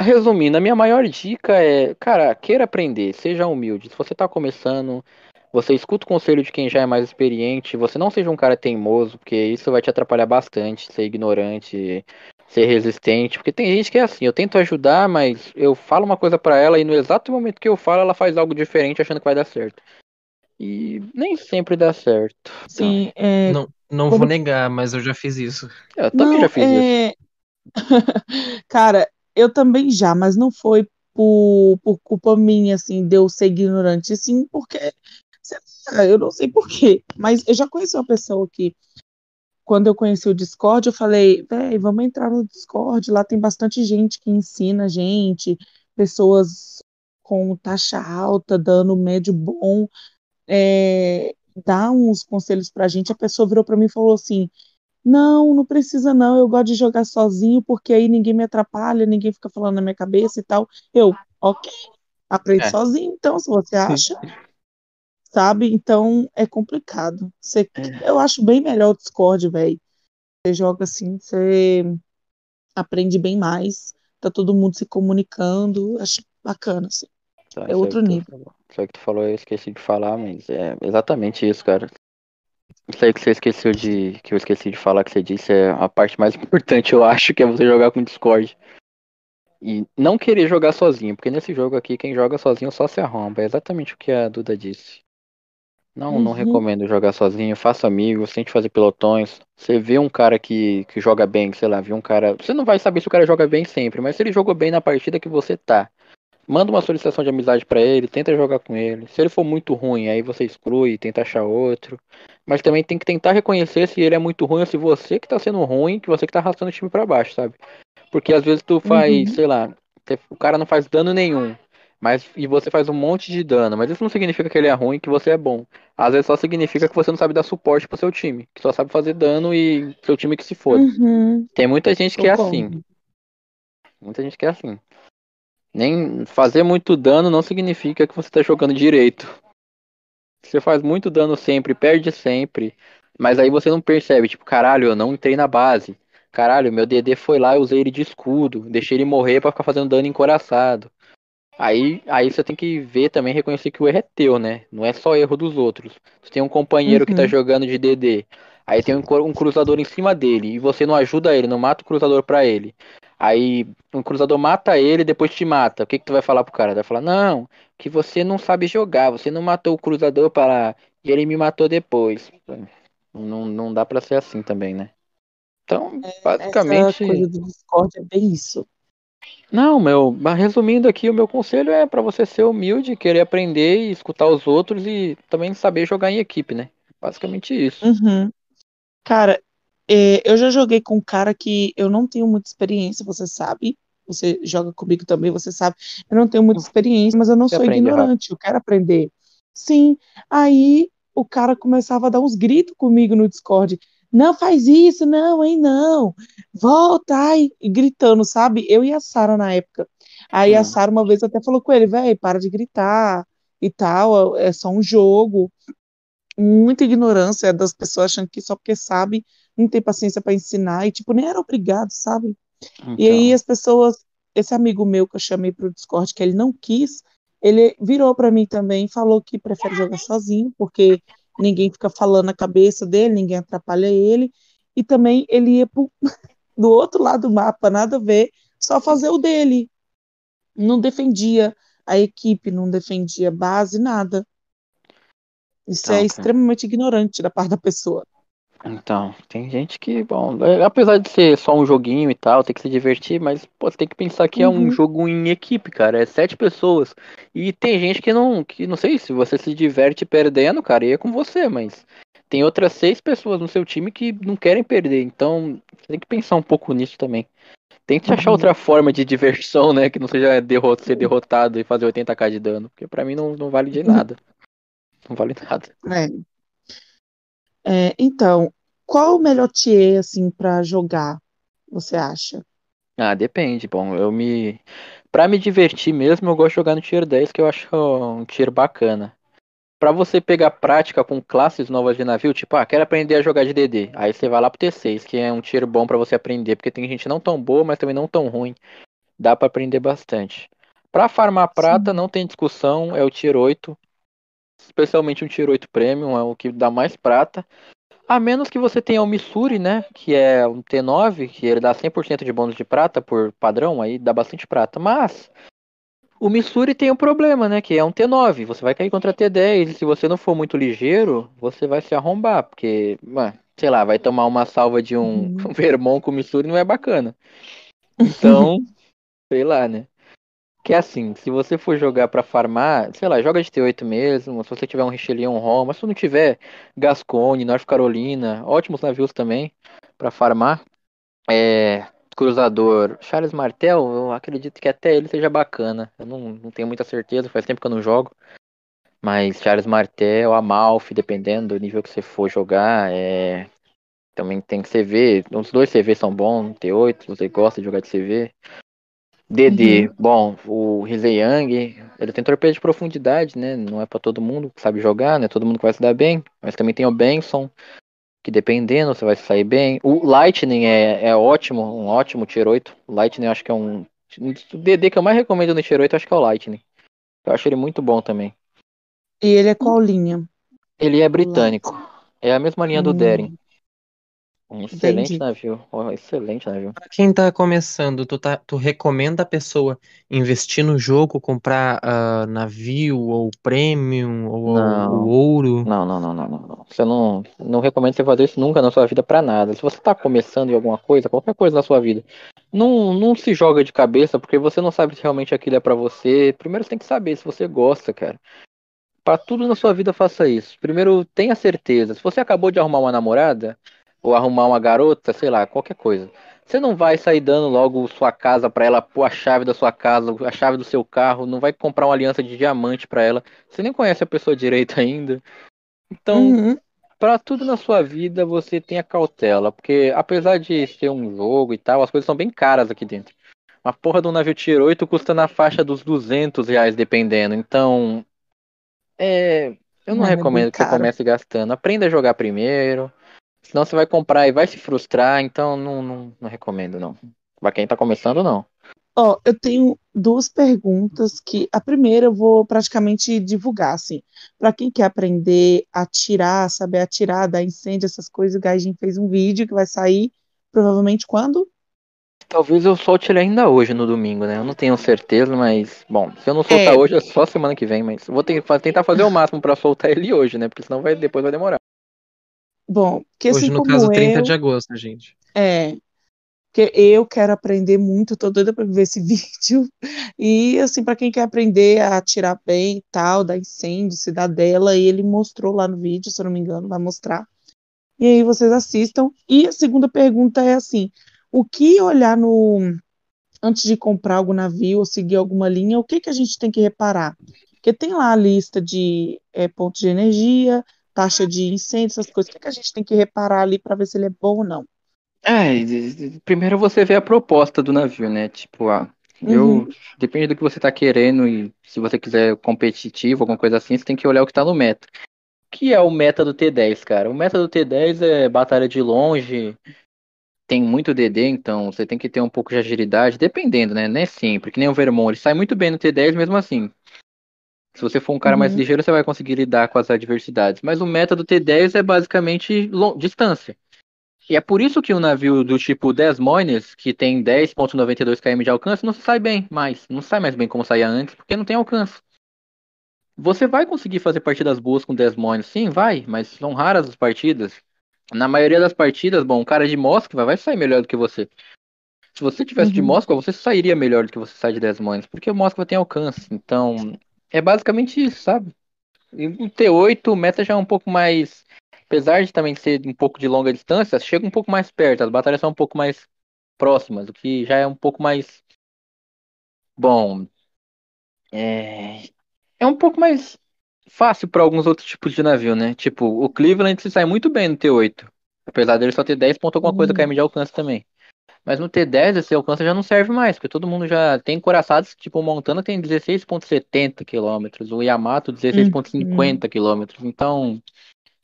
resumindo, a minha maior dica é, cara, queira aprender, seja humilde. Se você tá começando, você escuta o conselho de quem já é mais experiente, você não seja um cara teimoso, porque isso vai te atrapalhar bastante, ser ignorante, ser resistente, porque tem gente que é assim, eu tento ajudar, mas eu falo uma coisa para ela e no exato momento que eu falo, ela faz algo diferente achando que vai dar certo. E nem sempre dá certo. Sim, então, é... não, não Como... vou negar, mas eu já fiz isso. Eu também não, já fiz é... isso. Cara, eu também já, mas não foi por, por culpa minha, assim, de eu ser ignorante, sim, porque eu não sei porquê, mas eu já conheci uma pessoa que quando eu conheci o Discord, eu falei, véi, vamos entrar no Discord, lá tem bastante gente que ensina a gente, pessoas com taxa alta, dando médio bom, é, dá uns conselhos pra gente. A pessoa virou pra mim e falou assim: Não, não precisa não, eu gosto de jogar sozinho, porque aí ninguém me atrapalha, ninguém fica falando na minha cabeça e tal. Eu, ok, aprende é. sozinho, então, se você acha sabe? Então é complicado. Você, é. Eu acho bem melhor o Discord, velho. Você joga assim, você aprende bem mais. Tá todo mundo se comunicando. Acho bacana, assim. Tá, é outro nível. Aí que tu falou, eu esqueci de falar, mas é exatamente isso, cara. Isso aí que você esqueceu de. que eu esqueci de falar que você disse é a parte mais importante, eu acho, que é você jogar com Discord. E não querer jogar sozinho, porque nesse jogo aqui, quem joga sozinho só se arromba. É exatamente o que a Duda disse. Não, uhum. não recomendo jogar sozinho. Faça amigos, tente fazer pelotões. Você vê um cara que, que joga bem, sei lá, vê um cara. Você não vai saber se o cara joga bem sempre, mas se ele jogou bem na partida que você tá, manda uma solicitação de amizade para ele, tenta jogar com ele. Se ele for muito ruim, aí você exclui, e tenta achar outro. Mas também tem que tentar reconhecer se ele é muito ruim ou se você que tá sendo ruim, que você que tá arrastando o time para baixo, sabe? Porque às vezes tu faz, uhum. sei lá, o cara não faz dano nenhum. Mas e você faz um monte de dano, mas isso não significa que ele é ruim, que você é bom. Às vezes só significa que você não sabe dar suporte pro seu time, que só sabe fazer dano e seu time que se foda. Uhum. Tem muita gente que é assim. Muita gente que é assim. Nem fazer muito dano não significa que você tá jogando direito. Você faz muito dano sempre, perde sempre, mas aí você não percebe, tipo, caralho, eu não entrei na base. Caralho, meu DD foi lá, eu usei ele de escudo, deixei ele morrer para ficar fazendo dano encoraçado. Aí, aí você tem que ver também, reconhecer que o erro é teu, né? Não é só erro dos outros. Você tem um companheiro uhum. que tá uhum. jogando de DD, aí tem um, um, cruzador em cima dele, e você não ajuda ele, não mata o cruzador pra ele. Aí um cruzador mata ele depois te mata. O que, que tu vai falar pro cara? Vai falar, não, que você não sabe jogar, você não matou o cruzador para. E ele me matou depois. Não, não dá pra ser assim também, né? Então, é, basicamente. Essa coisa do Discord é bem isso. Não, meu, resumindo aqui, o meu conselho é para você ser humilde, querer aprender e escutar os outros e também saber jogar em equipe, né? Basicamente isso. Uhum. Cara, é, eu já joguei com um cara que eu não tenho muita experiência, você sabe. Você joga comigo também, você sabe. Eu não tenho muita experiência, mas eu não você sou ignorante, eu quero aprender. Sim, aí o cara começava a dar uns gritos comigo no Discord não faz isso, não, hein, não, volta, ai, gritando, sabe? Eu e a Sara na época. Aí a hum. Sara uma vez até falou com ele, velho, para de gritar e tal, é só um jogo. Muita ignorância das pessoas achando que só porque sabe não tem paciência para ensinar e tipo nem era obrigado, sabe? Então. E aí então. as pessoas, esse amigo meu que eu chamei pro Discord que ele não quis, ele virou para mim também e falou que prefere jogar sozinho porque ninguém fica falando na cabeça dele, ninguém atrapalha ele, e também ele ia pro, do outro lado do mapa, nada a ver, só fazer o dele. Não defendia a equipe, não defendia a base, nada. Isso é extremamente ignorante da parte da pessoa. Então, tem gente que, bom, é, apesar de ser só um joguinho e tal, tem que se divertir, mas pô, tem que pensar que uhum. é um uhum. jogo em equipe, cara, é sete pessoas. E tem gente que não, que não sei se você se diverte perdendo, cara, e é com você, mas tem outras seis pessoas no seu time que não querem perder, então tem que pensar um pouco nisso também. Tem que achar uhum. outra forma de diversão, né, que não seja derrot ser derrotado e fazer 80k de dano, porque para mim não, não vale de nada. Não vale nada. É. É, então, qual o melhor tier, assim, para jogar, você acha? Ah, depende. Bom, eu me. Pra me divertir mesmo, eu gosto de jogar no tier 10, que eu acho um tier bacana. Pra você pegar prática com classes novas de navio, tipo, ah, quero aprender a jogar de DD. Aí você vai lá pro T6, que é um tier bom para você aprender, porque tem gente não tão boa, mas também não tão ruim. Dá para aprender bastante. Pra farmar prata, Sim. não tem discussão, é o tier 8. Especialmente um tier 8 Premium, é o que dá mais prata. A menos que você tenha o Missouri, né? Que é um T9, que ele dá 100% de bônus de prata por padrão, aí dá bastante prata. Mas o Missouri tem um problema, né? Que é um T9. Você vai cair contra T10 e se você não for muito ligeiro, você vai se arrombar. Porque, mano, sei lá, vai tomar uma salva de um, uhum. um Vermont com o Missouri não é bacana. Então, sei lá, né? Que é assim, se você for jogar para farmar, sei lá, joga de T8 mesmo, se você tiver um Richelieu, um Roma, se não tiver Gascone, North Carolina, ótimos navios também para farmar. É, cruzador Charles Martel, eu acredito que até ele seja bacana. Eu não, não tenho muita certeza, faz tempo que eu não jogo. Mas Charles Martel, Amalfi, dependendo do nível que você for jogar, é... também tem que CV. Os dois CV são bons, T8, se você gosta de jogar de CV. DD, uhum. bom, o Rizei Yang, ele tem torpedo de profundidade, né? Não é para todo mundo que sabe jogar, né? Todo mundo que vai se dar bem. Mas também tem o Benson, que dependendo, você vai sair bem. O Lightning é, é ótimo, um ótimo tier 8. O Lightning eu acho que é um. O DD que eu mais recomendo no tier 8 eu acho que é o Lightning. Eu acho ele muito bom também. E ele é qual linha? Ele é britânico. É a mesma linha hum. do Deren. Um excelente Entendi. navio. Oh, excelente navio. Pra quem tá começando, tu, tá, tu recomenda a pessoa investir no jogo, comprar uh, navio ou premium ou, não, ou ouro? Não, não, não, não, não, não. Você não, não recomendo você fazer isso nunca na sua vida para nada. Se você tá começando em alguma coisa, qualquer coisa na sua vida, não, não se joga de cabeça porque você não sabe se realmente aquilo é para você. Primeiro você tem que saber se você gosta, cara. Para tudo na sua vida faça isso. Primeiro tenha certeza. Se você acabou de arrumar uma namorada, ou arrumar uma garota, sei lá, qualquer coisa. Você não vai sair dando logo sua casa para ela, pôr a chave da sua casa, a chave do seu carro, não vai comprar uma aliança de diamante para ela. Você nem conhece a pessoa direito ainda. Então, uhum. para tudo na sua vida, você tem a cautela, porque apesar de ser um jogo e tal, as coisas são bem caras aqui dentro. Uma porra do navio Tier 8 custa na faixa dos 200 reais, dependendo. Então, é, eu não Mano, é recomendo é que você comece gastando. Aprenda a jogar primeiro. Senão você vai comprar e vai se frustrar, então não, não, não recomendo, não. Pra quem tá começando, não. Ó, oh, eu tenho duas perguntas que a primeira eu vou praticamente divulgar, assim. Para quem quer aprender a atirar, saber atirar, dar incêndio, essas coisas, o Gaijin fez um vídeo que vai sair provavelmente quando? Talvez eu solte ele ainda hoje, no domingo, né? Eu não tenho certeza, mas, bom, se eu não soltar é... hoje, é só semana que vem, mas vou tentar fazer o máximo para soltar ele hoje, né? Porque senão vai, depois vai demorar. Bom, que Hoje, assim no caso, 30 eu, de agosto, gente. É. Porque eu quero aprender muito, tô doida para ver esse vídeo. E, assim, para quem quer aprender a atirar bem e tal, dar incêndio, cidadela, ele mostrou lá no vídeo, se eu não me engano, vai mostrar. E aí vocês assistam. E a segunda pergunta é assim: o que olhar no. Antes de comprar algum navio ou seguir alguma linha, o que, que a gente tem que reparar? Porque tem lá a lista de é, pontos de energia, taxa de incêndio, essas coisas. O que, que a gente tem que reparar ali para ver se ele é bom ou não? É, primeiro você vê a proposta do navio, né? Tipo, ah, eu. Uhum. Depende do que você tá querendo e se você quiser competitivo, alguma coisa assim, você tem que olhar o que tá no meta. O que é o meta do T10, cara? O meta do T10 é batalha de longe, tem muito DD, então você tem que ter um pouco de agilidade, dependendo, né? Não é sempre, que nem o Vermont, ele sai muito bem no T10 mesmo assim. Se você for um cara uhum. mais ligeiro, você vai conseguir lidar com as adversidades. Mas o meta do T10 é basicamente distância. E é por isso que um navio do tipo 10 Moines, que tem 10.92 km de alcance, não sai bem mais. Não sai mais bem como saía antes, porque não tem alcance. Você vai conseguir fazer partidas boas com 10 Moines? Sim, vai, mas são raras as partidas. Na maioria das partidas, bom, um cara de Moskva vai sair melhor do que você. Se você tivesse uhum. de Moskva, você sairia melhor do que você sai de 10 Moines, porque o Moskva tem alcance. Então, é basicamente isso, sabe? E o T8, o meta já é um pouco mais. Apesar de também ser um pouco de longa distância, chega um pouco mais perto, as batalhas são um pouco mais próximas, o que já é um pouco mais. Bom. É, é um pouco mais fácil para alguns outros tipos de navio, né? Tipo, o Cleveland se sai muito bem no T8. Apesar dele só ter 10 pontos alguma coisa uhum. KM de alcance também. Mas no T10 esse alcance já não serve mais, porque todo mundo já tem coraçados, tipo o Montana tem 16.70 km, o Yamato 16.50 uhum. km. Então,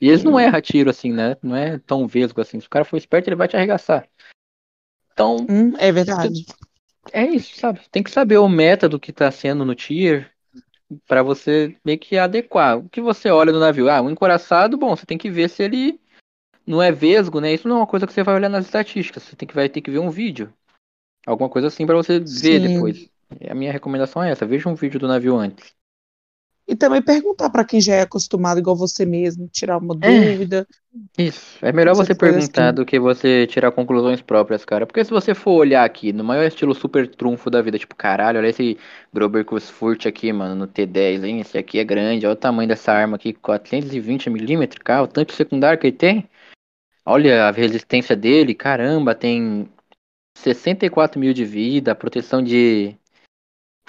e eles não erram tiro assim, né? Não é tão vesgo assim. Se o cara for esperto, ele vai te arregaçar. Então, hum, é verdade. É isso, sabe? Tem que saber o método que tá sendo no tier para você meio que adequar. O que você olha no navio? Ah, um encoraçado, bom, você tem que ver se ele não é vesgo, né? Isso não é uma coisa que você vai olhar nas estatísticas. Você tem que vai ter que ver um vídeo. Alguma coisa assim para você Sim. ver depois. A minha recomendação é essa, veja um vídeo do navio antes. E também perguntar para quem já é acostumado igual você mesmo, tirar uma é. dúvida. Isso. É melhor você perguntar assim. do que você tirar conclusões próprias, cara. Porque se você for olhar aqui, no maior estilo super trunfo da vida, tipo, caralho, olha esse Grober Kursfurt aqui, mano, no T10, hein? Esse aqui é grande, olha o tamanho dessa arma aqui, 420mm, cara, o tanque secundário que ele tem. Olha a resistência dele, caramba, tem 64 mil de vida, proteção de.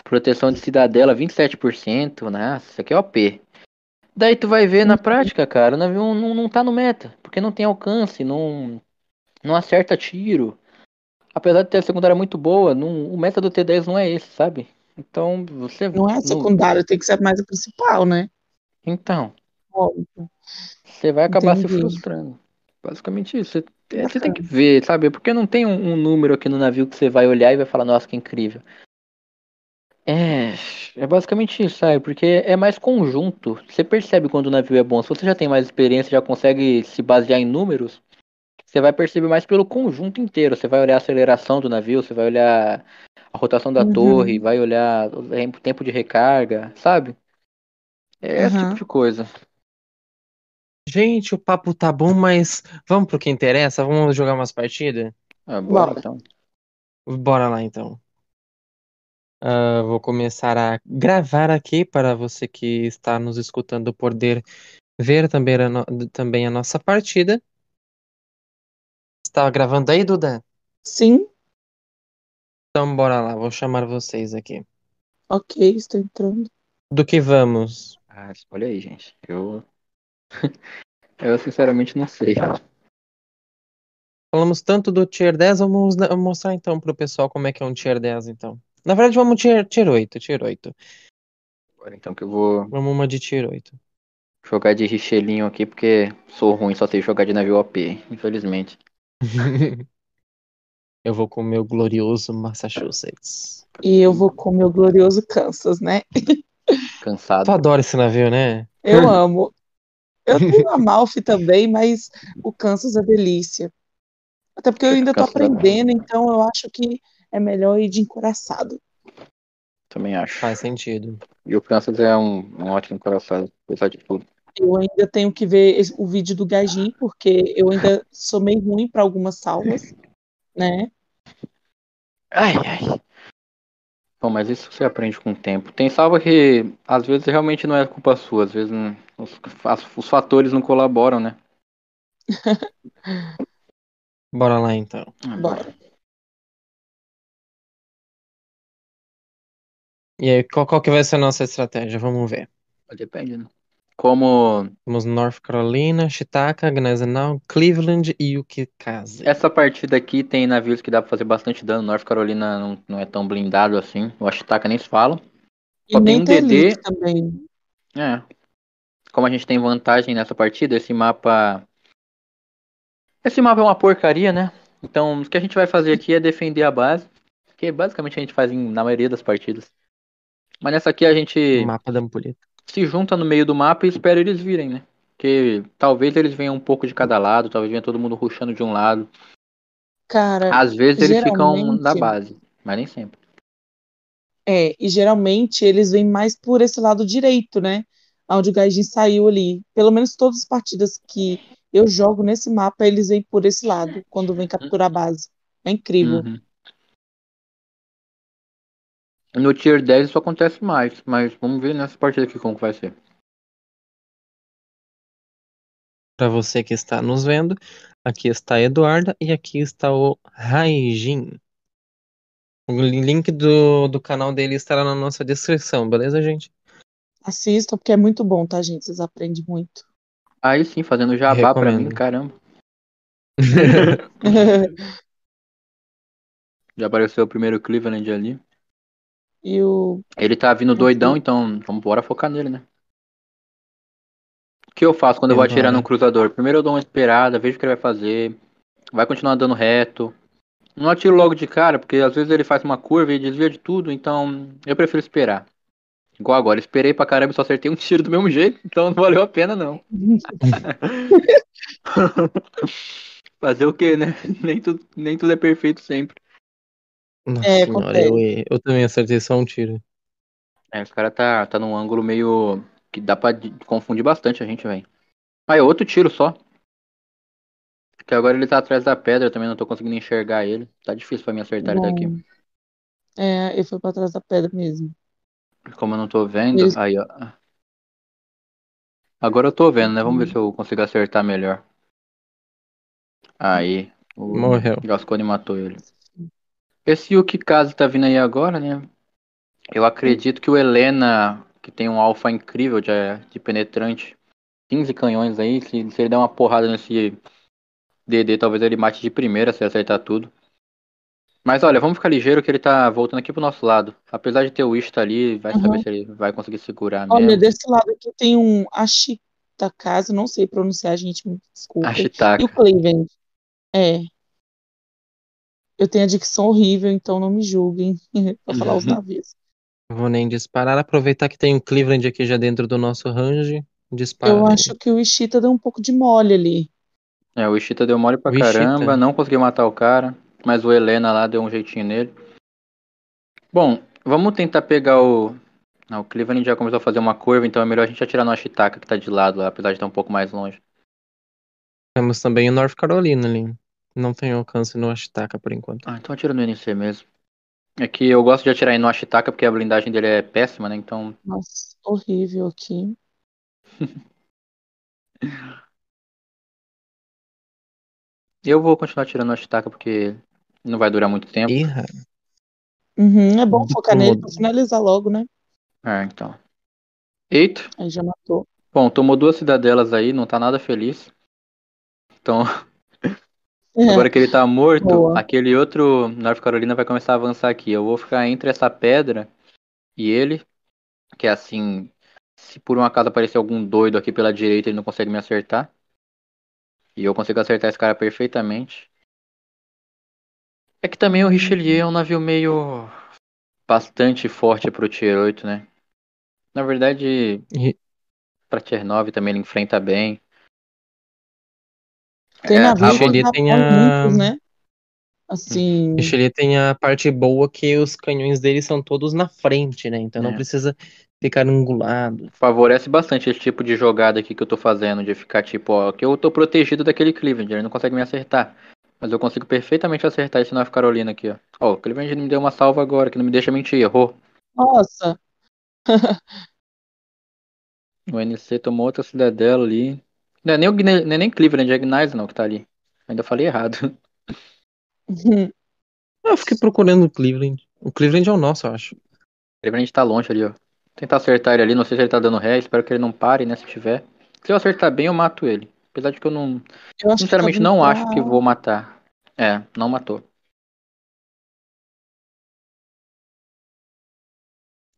Proteção de cidadela 27%, né? Isso aqui é OP. Daí tu vai ver na prática, cara, o navio não, não tá no meta, porque não tem alcance, não, não acerta tiro. Apesar de ter a secundária muito boa, não, o meta do T10 não é esse, sabe? Então você. Não é a secundária, não... tem que ser mais a principal, né? Então. Óbvio. Você vai acabar Entendi. se frustrando. Basicamente isso. Você, é, você tem que ver, sabe? Porque não tem um, um, número aqui no navio que você vai olhar e vai falar, nossa, que incrível. É, é basicamente isso, sabe? Porque é mais conjunto. Você percebe quando o navio é bom. Se você já tem mais experiência, já consegue se basear em números, você vai perceber mais pelo conjunto inteiro. Você vai olhar a aceleração do navio, você vai olhar a rotação da uhum. torre, vai olhar o tempo de recarga, sabe? É uhum. esse tipo de coisa. Gente, o papo tá bom, mas vamos pro que interessa? Vamos jogar umas partidas? Ah, bora, bora. então. Bora lá então. Uh, vou começar a gravar aqui para você que está nos escutando poder ver também a, no... também a nossa partida. Está gravando aí, Duda? Sim. Então bora lá, vou chamar vocês aqui. Ok, estou entrando. Do que vamos? Ah, escolhe aí, gente. Eu. Eu sinceramente não sei. Falamos tanto do Tier 10, vamos mostrar então pro pessoal como é que é um Tier 10, então. Na verdade, vamos Tier, tier 8, Tier 8. Agora então que eu vou. Vamos uma de Tier 8. Jogar de Richelinho aqui, porque sou ruim, só sei jogar de navio OP, infelizmente. eu vou com o meu glorioso Massachusetts. E eu vou com o meu glorioso Kansas, né? Cansado. Tu adora esse navio, né? Eu amo. Eu tenho a Malfi também, mas o Kansas é delícia. Até porque eu ainda tô é aprendendo, então eu acho que é melhor ir de encoraçado. Também acho. Faz sentido. E o Kansas é um, um ótimo encoraçado, apesar de tudo. Eu ainda tenho que ver o vídeo do Gajin, porque eu ainda sou meio ruim para algumas salvas, né? Ai, ai. Bom, mas isso você aprende com o tempo. Tem salva que às vezes realmente não é culpa sua, às vezes não, os, os fatores não colaboram, né? Bora lá então. Ah, bora. E aí, qual, qual que vai ser a nossa estratégia? Vamos ver. Depende, né? Como. Temos North Carolina, Chitaka, Gneisenau, Cleveland e Ukikaze. Essa partida aqui tem navios que dá pra fazer bastante dano. North Carolina não, não é tão blindado assim. O Chitaka nem se fala. Só e tem um DD. Também. É. Como a gente tem vantagem nessa partida, esse mapa. Esse mapa é uma porcaria, né? Então, o que a gente vai fazer aqui é defender a base. Que basicamente a gente faz em, na maioria das partidas. Mas nessa aqui a gente. Mapa da ampulheta se junta no meio do mapa e espera eles virem, né? Porque talvez eles venham um pouco de cada lado, talvez venha todo mundo ruxando de um lado. Cara, às vezes eles ficam na base, mas nem sempre. É, e geralmente eles vêm mais por esse lado direito, né? Onde o Gaijin saiu ali. Pelo menos todas as partidas que eu jogo nesse mapa, eles vêm por esse lado, quando vem capturar a base. É incrível. Uhum. No Tier 10 isso acontece mais, mas vamos ver nessa partida aqui como vai ser. Para você que está nos vendo, aqui está a Eduarda e aqui está o Raijin. O link do, do canal dele estará na nossa descrição, beleza, gente? Assistam, porque é muito bom, tá, gente? Vocês aprendem muito. Aí sim, fazendo jabá para mim, caramba. Já apareceu o primeiro Cleveland ali. E o. Ele tá vindo doidão, então vamos bora focar nele, né? O que eu faço quando eu vou atirar num cruzador? Primeiro eu dou uma esperada, vejo o que ele vai fazer. Vai continuar dando reto. Não atiro logo de cara, porque às vezes ele faz uma curva e desvia de tudo, então eu prefiro esperar. Igual agora, esperei pra caramba e só acertei um tiro do mesmo jeito, então não valeu a pena não. Fazer o que, né? Nem tudo, nem tudo é perfeito sempre. Nossa é, senhora, eu, eu também acertei só um tiro. É, os cara tá, tá num ângulo meio. que dá pra confundir bastante a gente, velho. Ah, é outro tiro só. Porque agora ele tá atrás da pedra, também não tô conseguindo enxergar ele. Tá difícil pra mim acertar Bom. ele daqui. É, ele foi pra trás da pedra mesmo. Como eu não tô vendo, ele... aí ó. Agora eu tô vendo, né? Vamos ver se eu consigo acertar melhor. Aí. O Morreu. Gascone matou ele. Esse Yukikaze tá vindo aí agora, né? Eu acredito que o Helena, que tem um alfa incrível de, de penetrante, 15 canhões aí, se, se ele der uma porrada nesse DD, talvez ele mate de primeira se acertar tudo. Mas olha, vamos ficar ligeiro que ele tá voltando aqui pro nosso lado. Apesar de ter o Ishta ali, vai uhum. saber se ele vai conseguir segurar olha, mesmo. Olha, desse lado aqui tem um Ashitakaze, não sei pronunciar, gente, me desculpa. Ashitaka. E o Cleveland. É, eu tenho a dicção horrível, então não me julguem pra falar os navios. Vou nem disparar. Aproveitar que tem um Cleveland aqui já dentro do nosso range. Dispara. Eu acho que o Ishita deu um pouco de mole ali. É, o Ishita deu mole pra o caramba, Ishita. não conseguiu matar o cara, mas o Helena lá deu um jeitinho nele. Bom, vamos tentar pegar o. Não, o Cleveland já começou a fazer uma curva, então é melhor a gente atirar no Ashitaka que tá de lado lá, apesar de estar um pouco mais longe. Temos também o North Carolina ali. Não tem alcance no Ashitaka por enquanto. Ah, então atira no NC mesmo. É que eu gosto de atirar no Ashitaka porque a blindagem dele é péssima, né? Então. Nossa, horrível aqui. eu vou continuar atirando no Ashitaka porque Não vai durar muito tempo. Irra. Uhum, é bom focar nele pra finalizar logo, né? É, então. Eito. Aí já matou. Bom, tomou duas cidadelas aí, não tá nada feliz. Então. É. Agora que ele tá morto, Boa. aquele outro North Carolina vai começar a avançar aqui. Eu vou ficar entre essa pedra e ele, que é assim, se por um acaso aparecer algum doido aqui pela direita, ele não consegue me acertar. E eu consigo acertar esse cara perfeitamente. É que também o Richelieu é um navio meio bastante forte pro Tier 8, né? Na verdade, pra Tier 9 também ele enfrenta bem. Tem é, navios que tem a... muitos, né? Assim. Richelieu tem a parte boa que os canhões dele são todos na frente, né? Então é. não precisa ficar angulado. Favorece bastante esse tipo de jogada aqui que eu tô fazendo, de ficar tipo, ó, que eu tô protegido daquele Cleveland, ele não consegue me acertar. Mas eu consigo perfeitamente acertar esse North Carolina aqui, ó. Ó, o Cleveland me deu uma salva agora, que não me deixa mentir, errou. Nossa! o NC tomou outra cidadela ali. Não é nem, o, não é nem Cleveland, é Gnais não que tá ali. Ainda falei errado. eu fiquei procurando o Cleveland. O Cleveland é o nosso, eu acho. O Cleveland tá longe ali, ó. Tentar acertar ele ali, não sei se ele tá dando ré, espero que ele não pare, né, se tiver. Se eu acertar bem, eu mato ele. Apesar de que eu não. Eu sinceramente não pra... acho que vou matar. É, não matou.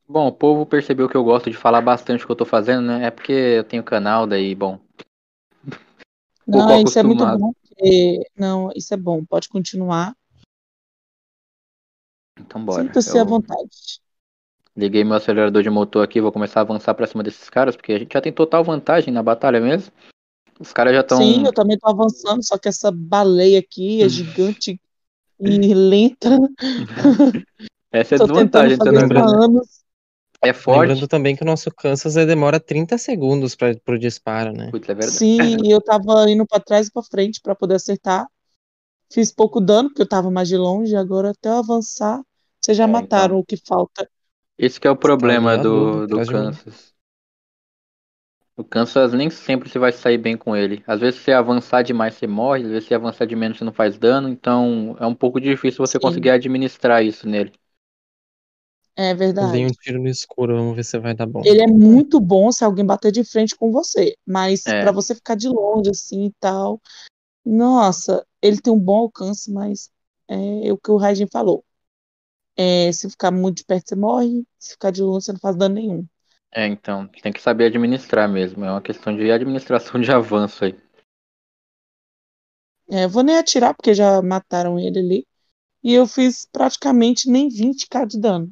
Bom, o povo percebeu que eu gosto de falar bastante o que eu tô fazendo, né? É porque eu tenho canal, daí, bom. Não, isso é muito bom. Porque... Não, isso é bom. Pode continuar. Então bora. Sinta-se eu... à vontade. Liguei meu acelerador de motor aqui, vou começar a avançar pra cima desses caras, porque a gente já tem total vantagem na batalha mesmo. Os caras já estão. Sim, eu também tô avançando, só que essa baleia aqui é gigante e lenta. Essa é a desvantagem, tá lembrando? É forte. Lembrando também que o nosso Kansas demora 30 segundos para pro disparo, né? Putz, é Sim, eu tava indo para trás e para frente para poder acertar. Fiz pouco dano, porque eu tava mais de longe, agora até eu avançar, vocês já é, mataram então. o que falta. Esse que é o problema do, do Kansas. O Kansas nem sempre você vai sair bem com ele. Às vezes se avançar demais você morre, às vezes se avançar de menos você não faz dano, então é um pouco difícil você Sim. conseguir administrar isso nele. É verdade. Dei um tiro no escuro, vamos ver se vai dar bom. Ele é muito bom se alguém bater de frente com você, mas é. para você ficar de longe assim e tal, nossa, ele tem um bom alcance, mas é, é o que o Raijin falou. É, se ficar muito de perto, você morre. Se ficar de longe, você não faz dano nenhum. É, então, tem que saber administrar mesmo. É uma questão de administração de avanço aí. É, eu vou nem atirar, porque já mataram ele ali. E eu fiz praticamente nem 20k de dano.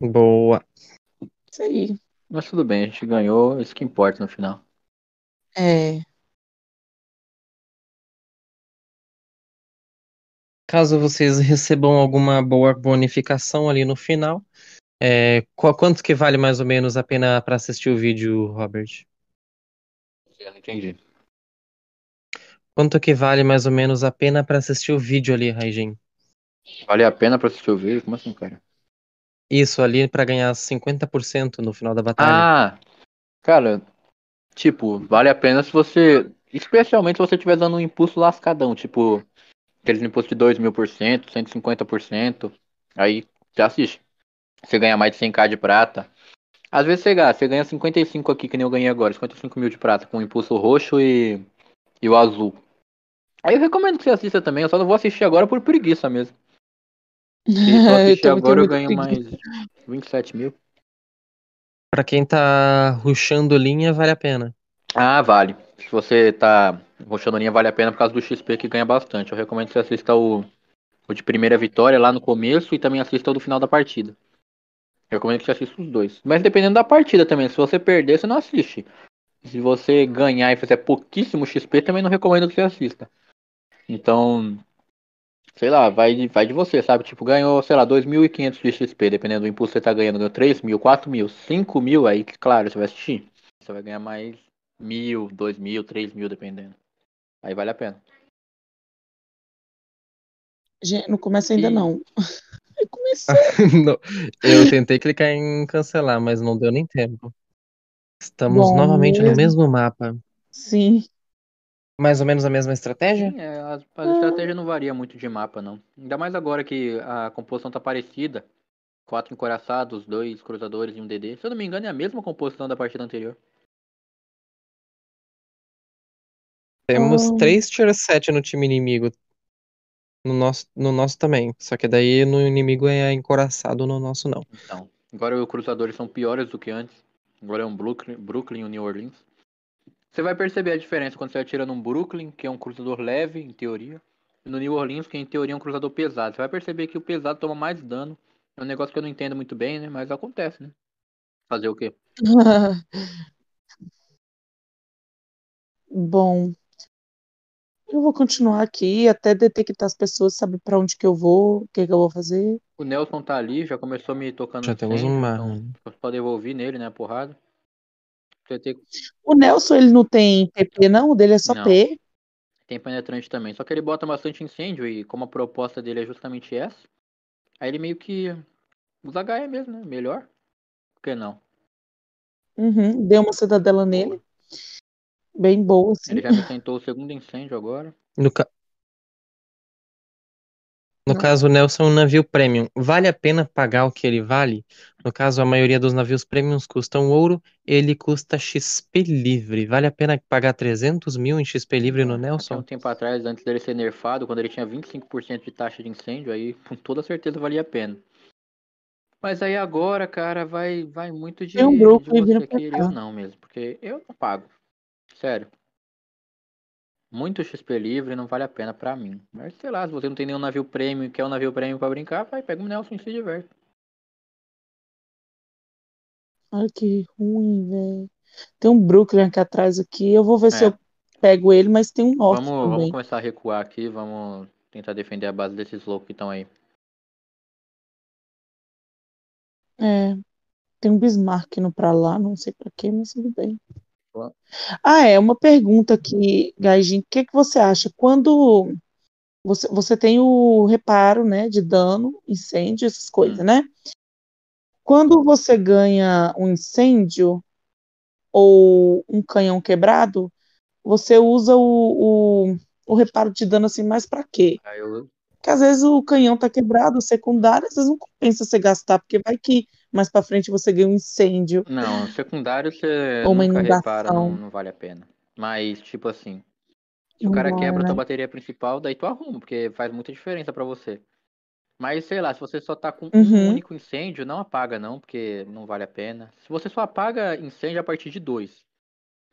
Boa. Isso aí. Mas tudo bem, a gente ganhou, isso que importa no final. É. Caso vocês recebam alguma boa bonificação ali no final, é, qual, quanto que vale mais ou menos a pena para assistir o vídeo, Robert? Eu não entendi. Quanto que vale mais ou menos a pena para assistir o vídeo ali, Raijin? Vale a pena para assistir o vídeo? Como assim, cara? Isso, ali para ganhar 50% no final da batalha. Ah, cara, tipo, vale a pena se você. Especialmente se você estiver dando um impulso lascadão, tipo, aqueles impulsos de 2 mil por cento, 150%. Aí você assiste. Você ganha mais de 100k de prata. Às vezes você ganha, você ganha 55 aqui, que nem eu ganhei agora, 55 mil de prata, com o impulso roxo e, e o azul. Aí eu recomendo que você assista também, eu só não vou assistir agora por preguiça mesmo. Se só assistir eu agora eu ganho mais 27 mil. Pra quem tá ruxando linha, vale a pena. Ah, vale. Se você tá ruxando linha, vale a pena por causa do XP que ganha bastante. Eu recomendo que você assista o, o de primeira vitória lá no começo e também assista o do final da partida. Eu recomendo que você assista os dois. Mas dependendo da partida também. Se você perder, você não assiste. Se você ganhar e fizer pouquíssimo XP, também não recomendo que você assista. Então, sei lá, vai, vai de você, sabe? Tipo, ganhou, sei lá, 2.500 de XP, dependendo do impulso que você tá ganhando. Ganhou 3.000, 4.000, 5.000, aí, claro, você vai assistir. Você vai ganhar mais 1.000, 2.000, 3.000, dependendo. Aí vale a pena. Gente, não começa ainda e... não. Começou. eu tentei clicar em cancelar, mas não deu nem tempo. Estamos Bom, novamente mesmo. no mesmo mapa. Sim. Mais ou menos a mesma estratégia? Sim, é, a, a estratégia não varia muito de mapa, não. Ainda mais agora que a composição tá parecida. Quatro encoraçados, dois cruzadores e um DD. Se eu não me engano, é a mesma composição da partida anterior. Temos hum. três tier 7 no time inimigo. No nosso, no nosso também. Só que daí no inimigo é encoraçado, no nosso não. Então, agora os cruzadores são piores do que antes. Agora é um Brooklyn, Brooklyn e um New Orleans. Você vai perceber a diferença quando você atira num Brooklyn, que é um cruzador leve, em teoria, e no New Orleans, que em teoria é um cruzador pesado. Você vai perceber que o pesado toma mais dano. É um negócio que eu não entendo muito bem, né? Mas acontece, né? Fazer o quê? Bom, eu vou continuar aqui até detectar as pessoas, saber para onde que eu vou, o que que eu vou fazer. O Nelson tá ali, já começou me tocando Já temos centro, uma. Então pode evoluir nele, né, porrada. Ter... O Nelson, ele não tem PP não, o dele é só não. P. Tem penetrante também, só que ele bota bastante incêndio e como a proposta dele é justamente essa, aí ele meio que usa HE mesmo, né, melhor. Por que não? Uhum, deu uma cidadela nele. Bem boa, sim. Ele já tentou o segundo incêndio agora. No, ca... no caso, o Nelson é um navio premium. Vale a pena pagar o que ele vale? No caso, a maioria dos navios premiums custam ouro, ele custa XP livre. Vale a pena pagar 300 mil em XP livre no Nelson? Há um tempo atrás, antes dele ser nerfado, quando ele tinha 25% de taxa de incêndio, aí com toda certeza valia a pena. Mas aí agora, cara, vai, vai muito de, um de você querer ou não mesmo. Porque eu não pago. Sério. Muito XP livre não vale a pena pra mim. Mas sei lá, se você não tem nenhum navio prêmio e quer um navio prêmio pra brincar, vai, pega o Nelson e se diverte. Ai, que ruim, velho. Tem um Brooklyn aqui atrás aqui. Eu vou ver é. se eu pego ele, mas tem um norte vamos, também. Vamos começar a recuar aqui, vamos tentar defender a base desses loucos que estão aí. É. Tem um Bismarck indo pra lá, não sei pra quê, mas tudo bem. Ah, é, uma pergunta aqui, Gaijin, o que, que você acha? Quando você, você tem o reparo, né, de dano, incêndio, essas coisas, hum. né? Quando você ganha um incêndio ou um canhão quebrado, você usa o, o, o reparo de dano assim mais para quê? Ah, eu... Porque às vezes o canhão tá quebrado, o secundário, às vezes não compensa você gastar, porque vai que mais para frente você ganha um incêndio. Não, secundário você ou uma nunca inundação. repara, não, não, vale a pena. Mas, tipo assim, se o cara não, quebra né? tua bateria principal, daí tu arruma, porque faz muita diferença para você. Mas, sei lá, se você só tá com uhum. um único incêndio, não apaga não, porque não vale a pena. Se você só apaga incêndio a partir de dois.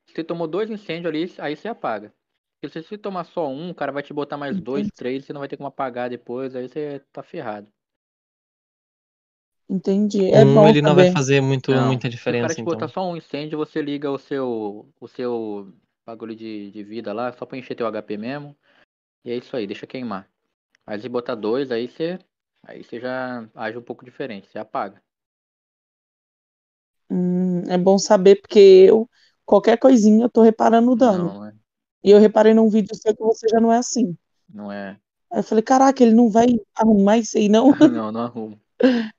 Se você tomou dois incêndios ali, aí você apaga. Porque se você tomar só um, o cara vai te botar mais dois, três, você não vai ter como apagar depois, aí você tá ferrado. Entendi. É um bom ele não vai fazer muito, não. muita diferença. Se o cara botar só um incêndio, você liga o seu, o seu bagulho de, de vida lá, só pra encher teu HP mesmo. E é isso aí, deixa queimar. Mas se botar dois, aí você. Aí você já age um pouco diferente, você apaga. Hum, é bom saber, porque eu, qualquer coisinha, eu tô reparando o dano. Não, é. E eu reparei num vídeo seu que você já não é assim. Não é. Aí eu falei, caraca, ele não vai arrumar isso aí, não? não, não arrumo.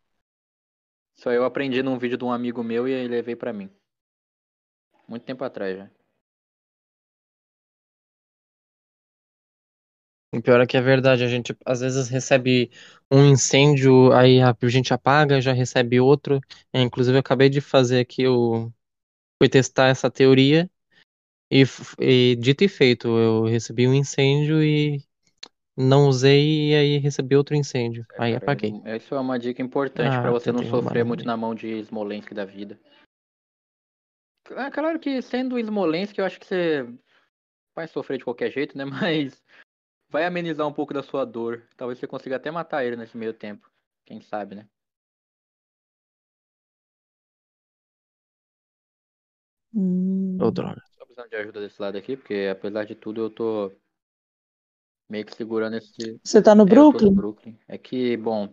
Só eu aprendi num vídeo de um amigo meu e levei para mim. Muito tempo atrás já. O pior é que é verdade, a gente às vezes recebe um incêndio, aí a gente apaga, já recebe outro. É, inclusive, eu acabei de fazer aqui, eu fui testar essa teoria e, e dito e feito, eu recebi um incêndio e não usei e aí recebi outro incêndio. É, aí cara, apaguei. Isso é uma dica importante ah, para você não sofrer muito na mão de Smolensk da vida. É claro que sendo Smolensk, eu acho que você vai sofrer de qualquer jeito, né? Mas vai amenizar um pouco da sua dor. Talvez você consiga até matar ele nesse meio tempo. Quem sabe, né? Hum. Ô, droga. Tô precisando de ajuda desse lado aqui, porque apesar de tudo eu tô meio que segurando esse. Você tá no é, Brooklyn? No Brooklyn. É que, bom.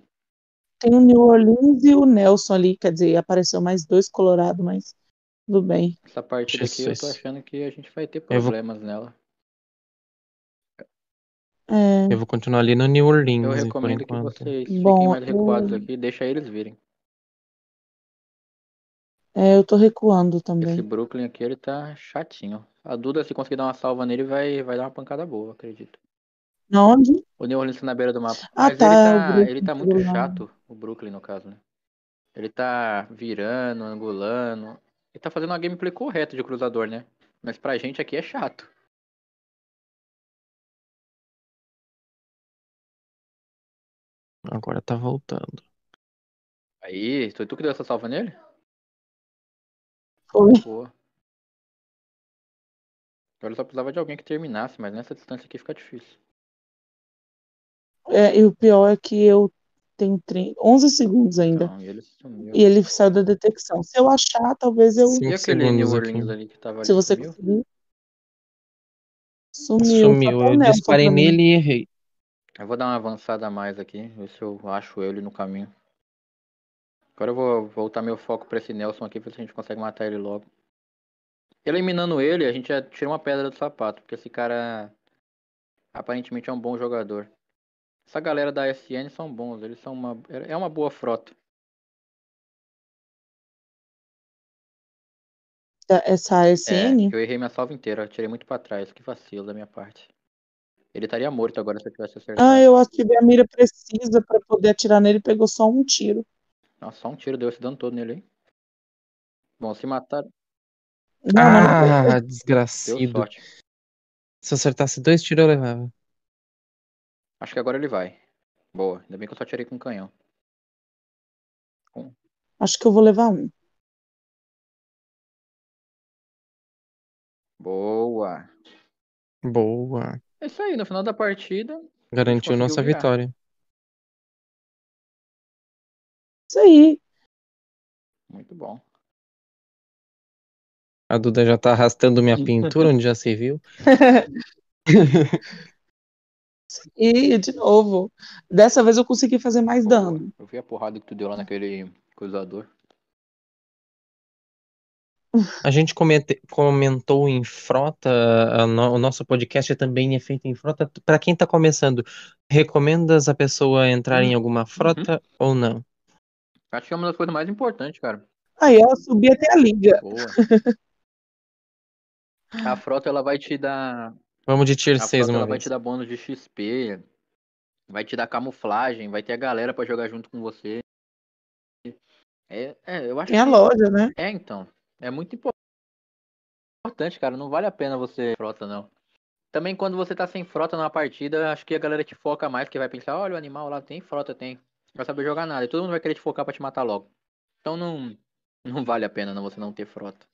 Tem o New Orleans e o Nelson ali, quer dizer, apareceu mais dois Colorado, mas tudo bem. Essa partida aqui eu tô achando que a gente vai ter problemas vou... nela. É... Eu vou continuar ali no New Orleans. Eu recomendo que vocês bom, fiquem mais recuados eu... aqui, deixa eles virem. É, eu tô recuando também. Esse Brooklyn aqui, ele tá chatinho. A Duda, se conseguir dar uma salva nele, vai, vai dar uma pancada boa, acredito. Onde? O New Orleans tá na beira do mapa. Ah, Mas tá, ele tá, ele tá muito chato, o Brooklyn, no caso, né? Ele tá virando, angulando. Ele tá fazendo uma gameplay correta de cruzador, né? Mas pra gente aqui é chato. Agora tá voltando. Aí, foi tu que deu essa salva nele? Foi. Boa. Agora só precisava de alguém que terminasse, mas nessa distância aqui fica difícil. É, e o pior é que eu tenho 30, 11 segundos ainda. Não, e ele. E ele saiu da detecção. Se eu achar, talvez eu. E aquele New Orleans ali que tava ali Se você sumiu? conseguir. Sumiu. Sumiu. Tá Eu Nelson disparei nele e errei. Eu vou dar uma avançada a mais aqui, ver se eu acho ele no caminho. Agora eu vou voltar meu foco pra esse Nelson aqui, ver se a gente consegue matar ele logo. Eliminando ele, a gente já tira uma pedra do sapato, porque esse cara aparentemente é um bom jogador. Essa galera da SN são bons, eles são uma. É uma boa frota. Essa É, ASN? eu errei minha salva inteira, eu tirei muito pra trás, que vacilo da minha parte. Ele estaria morto agora se eu tivesse acertado. Ah, eu ativei a mira precisa pra poder atirar nele. Pegou só um tiro. Nossa, só um tiro deu esse dano todo nele aí. Bom, se matar, Não, não. Ah, deu desgracido. Se eu acertasse dois tiros, eu levava. Acho que agora ele vai. Boa, ainda bem que eu só tirei com canhão. Acho que eu vou levar um. Boa. Boa. É isso aí, no final da partida. Garantiu nossa virar. vitória. Isso aí. Muito bom. A Duda já tá arrastando minha pintura, onde já se viu. E, de novo, dessa vez eu consegui fazer mais Boa. dano. Eu vi a porrada que tu deu lá naquele cruzador. A gente comete- comentou em frota, a no- o nosso podcast também é feito em frota. Pra quem tá começando, recomendas a pessoa entrar em alguma frota ou não? Acho que é uma das coisas mais importantes, cara. Aí ela subia até a liga. Boa. A frota ela vai te dar. Vamos de tier A 6 frota uma ela vai te dar bônus de XP. Vai te dar camuflagem. Vai ter a galera pra jogar junto com você. É, é, eu acho Tem a que. loja, né? É, então. É muito impor- importante, cara. Não vale a pena você frota, não. Também quando você tá sem frota numa partida, acho que a galera te foca mais, que vai pensar, olha, o animal lá tem frota, tem. Não vai saber jogar nada. E todo mundo vai querer te focar pra te matar logo. Então não, não vale a pena não você não ter frota.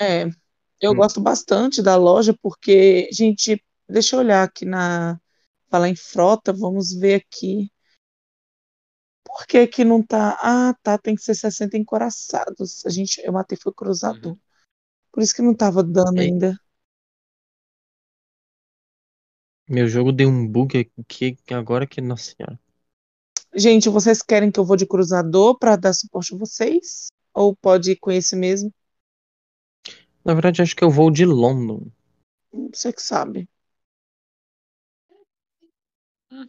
É, eu Hum. gosto bastante da loja porque, gente, deixa eu olhar aqui na. Falar em frota, vamos ver aqui. Por que que não tá? Ah, tá, tem que ser 60 encoraçados. A gente, eu matei foi cruzador. Uhum. Por isso que não tava dando Ei. ainda. Meu jogo deu um bug aqui agora que, nossa senhora. Gente, vocês querem que eu vou de cruzador pra dar suporte a vocês? Ou pode ir com esse mesmo? Na verdade, acho que eu vou de London. Você que sabe.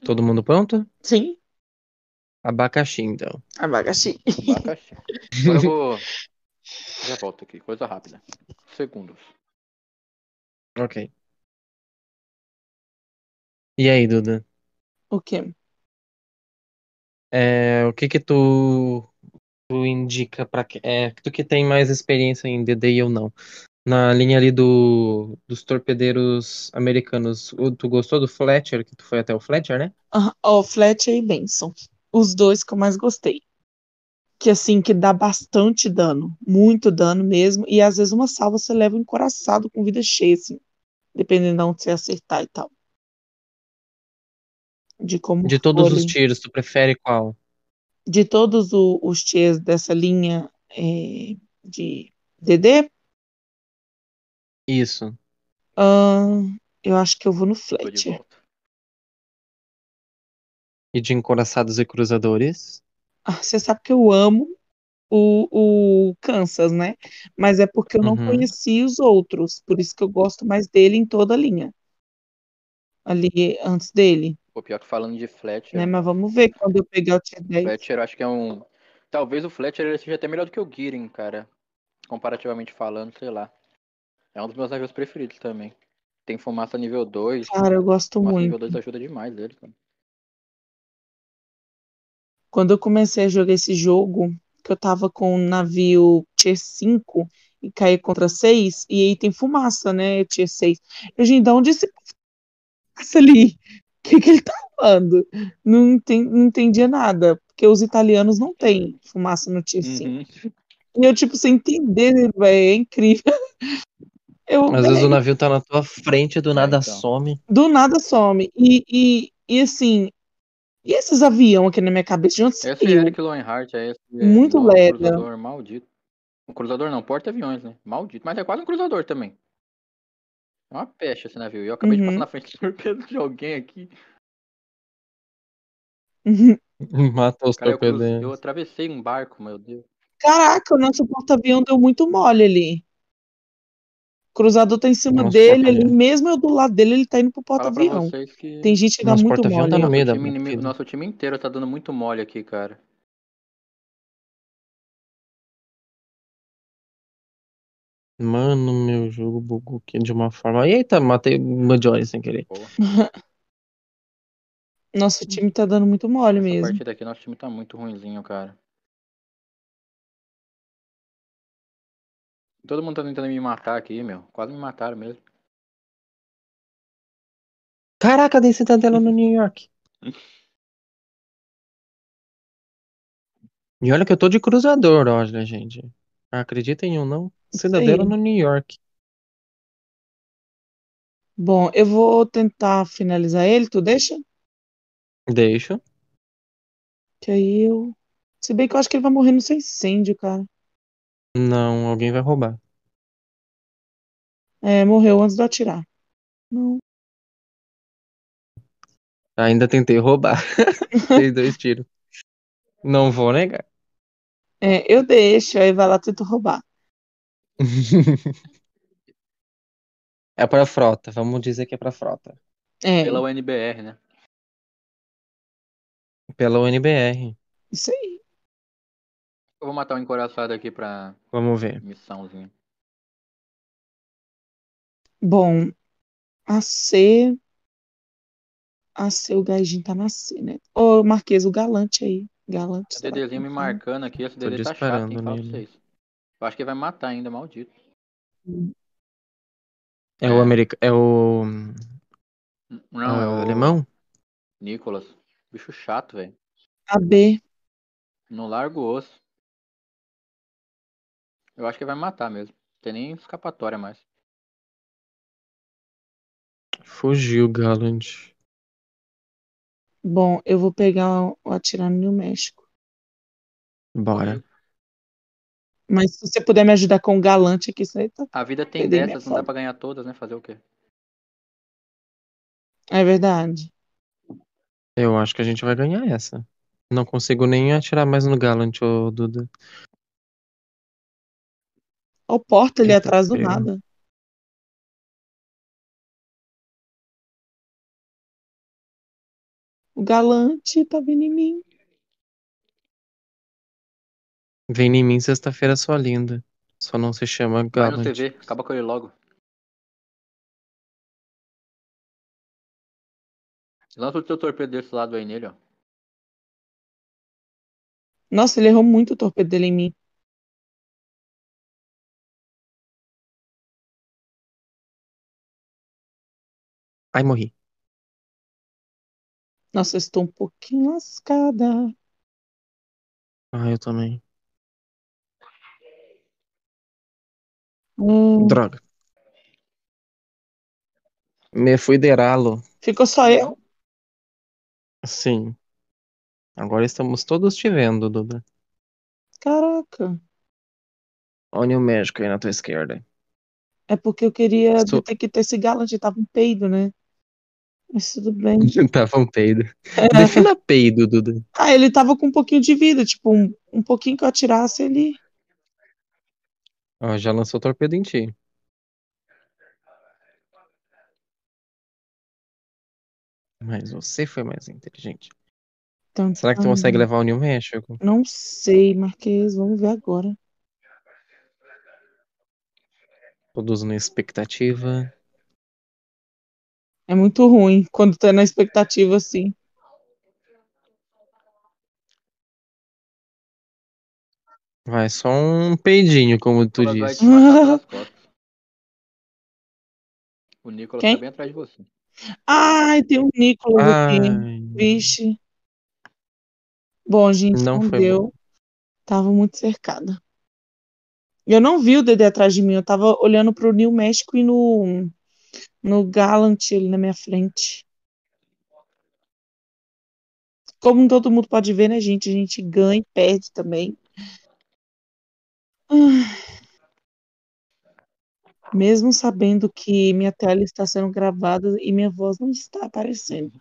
Todo mundo pronto? Sim, Abacaxi, então. abacaxi. Abacaxi. Agora eu vou. Já volto aqui, coisa rápida. Segundos. Ok. E aí, Duda? O quê? É, o que que tu, tu indica pra que, é, tu que tem mais experiência em DD e eu não? Na linha ali do, dos torpedeiros americanos, tu gostou do Fletcher, que tu foi até o Fletcher, né? Ó, Fletcher e Benson. Os dois que eu mais gostei. Que assim, que dá bastante dano. Muito dano mesmo. E às vezes uma salva você leva encoraçado com vida cheia, assim. Dependendo de onde você acertar e tal. De como De todos os tiros, tu prefere qual? De todos o- os tiers dessa linha é, de DD, Isso. ahn, eu acho que eu vou no Fletcher. E de encoraçados e cruzadores? Ah, você sabe que eu amo o, o Kansas, né? Mas é porque eu não Uhum. conheci os outros, por isso que eu gosto mais dele em toda a linha. Ali antes dele, Pô, pior que falando de Fletcher. né? Mas vamos ver quando eu pegar o tier 10. Fletcher eu acho que é um. Talvez o Fletcher seja até melhor do que o Gearing, cara. Comparativamente falando, sei lá. É um dos meus navios preferidos também. Tem fumaça nível 2. Cara, eu gosto fumaça muito. nível 2 ajuda demais ele, cara. Quando eu comecei a jogar esse jogo, que eu tava com um navio Tier 5 e caí contra 6, e aí tem fumaça, né? Tier 6. Eu, gente, de onde esse ali? O que, que ele tá falando? Não, não entendia nada, porque os italianos não têm fumaça no 5. Uhum. E eu, tipo, sem entender, velho, é incrível. Eu, Às vezes o navio tá na tua frente, do nada então. some. do nada some. E, e, e assim, e esses aviões aqui na minha cabeça, de onde Esse saiu? Eric Lowenhart é esse. Muito novo leve. cruzador maldito. Um cruzador não, porta-aviões, né? Maldito. Mas é quase um cruzador também. É uma peste esse navio. E eu acabei de Uhum. passar na frente do torpedo de alguém aqui. Matou os Cara, eu, atravessei um barco, meu Deus. Caraca, o nosso porta-avião deu muito mole ali. O cruzador tá em cima Nosso dele ali, porta-avião. mesmo eu do lado dele, ele tá indo pro porta-avião. que Tem gente que dá Nosso muito mole. tá no nosso meio da time, nosso time inteiro tá dando muito mole aqui, cara. Mano, meu jogo bugou aqui de uma forma. Eita, matei o Johnny sem querer. Nosso time tá dando muito mole essa mesmo. partida aqui, nosso time tá muito ruinzinho, cara. Todo mundo tá tentando me matar aqui, meu. Quase me mataram mesmo. Caraca, dei cidadela no New York. E olha que eu tô de cruzador, olha, gente. Acredita em um não? Cidadela no New York. Bom, eu vou tentar finalizar ele, tu deixa? Deixa. Que aí eu. Se bem que eu acho que ele vai morrer no seu incêndio, cara. Não, alguém vai roubar. É, morreu antes de eu atirar. Não. Ainda tentei roubar. Dei dois tiros. Não vou negar. É, eu deixo, aí vai lá tento roubar. É pra frota, vamos dizer que é pra frota. É, Pela UNBR, né? Pela UNBR. isso aí. Eu vou matar um encoraçado aqui pra Vamos ver. missãozinha. Bom, a C. A C, o gajinho tá na C, né? Ô, Marquês, o galante aí. Galante. Que me tá? marcando aqui, esse DD tá chato, disparando hein? Fala pra nele. vocês. Eu acho que ele vai matar ainda, maldito. É o americano. É o. Não, ah, é o alemão? Nicolas. Bicho chato, velho. A B. Não larga o osso. Eu acho que vai matar mesmo. Não tem nem escapatória mais. Fugiu, Gallant. Bom, eu vou pegar o atirar no New México. Bora. Mas se você puder me ajudar com o galante aqui, isso aí tá. A vida tem Perder dessas, não dá pra ganhar todas, né? Fazer o quê? É verdade. Eu acho que a gente vai ganhar essa. Não consigo nem atirar mais no Gallant, ô Duda. Ó, o porta ali Eita, atrás do pega. nada. O galante tá vindo em mim. Vem em mim sexta-feira, sua linda. Só não se chama Vai no. CV, acaba com ele logo. Lança o teu torpedo desse lado aí nele, ó. Nossa, ele errou muito o torpedo dele em mim. Ai, morri. Nossa, eu estou um pouquinho lascada. Ah, eu também. Hum, Droga. Me fui derá-lo. ficou só eu? Sim. Agora estamos todos te vendo, Duda. Caraca. Olha o médico aí na tua esquerda. É porque eu queria Sou- detectar esse galante. Tava um peido, né? Mas tudo bem. Tava um peido. Defina peido, Duda. Ah, ele tava com um pouquinho de vida. Tipo, um, um pouquinho que eu atirasse, ele. Ó, já lançou torpedo em ti. Mas você foi mais inteligente. Então, Será que tu consegue levar o New México? Não sei, Marquês. Vamos ver agora. Todos na expectativa. É muito ruim quando tá na expectativa assim. Vai, só um peidinho, como tu disse. o Nicolas Quem? tá bem atrás de você. Ai, tem um Nicolas Ai. aqui. Vixe. Bom, gente, não, não deu. Bom. Tava muito cercada. Eu não vi o Dedé atrás de mim, eu tava olhando pro New México e no, no Gallant ali na minha frente. Como todo mundo pode ver, né, gente? A gente ganha e perde também. Mesmo sabendo que minha tela está sendo gravada e minha voz não está aparecendo.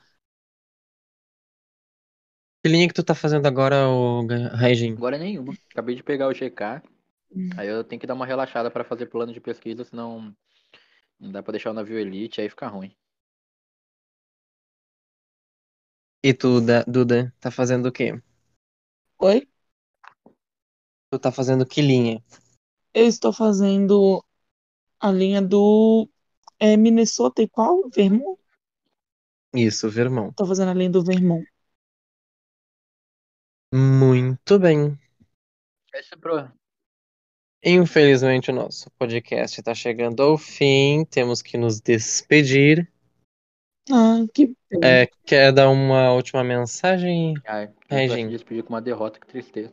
Que linha que tu tá fazendo agora, o Regin? Agora nenhuma. Acabei de pegar o GK. Hum. Aí eu tenho que dar uma relaxada para fazer plano de pesquisa, senão não dá pra deixar o navio elite, aí fica ruim. E tu, Duda, tá fazendo o quê? Oi? Tu tá fazendo que linha? Eu estou fazendo a linha do é, Minnesota e qual? Vermont? Isso, Vermont. Tô fazendo a linha do Vermont. Muito bem. É pro... Infelizmente, o nosso podcast está chegando ao fim. Temos que nos despedir. Ah, que é, Quer dar uma última mensagem? Ai, eu se despedir com uma derrota, que tristeza.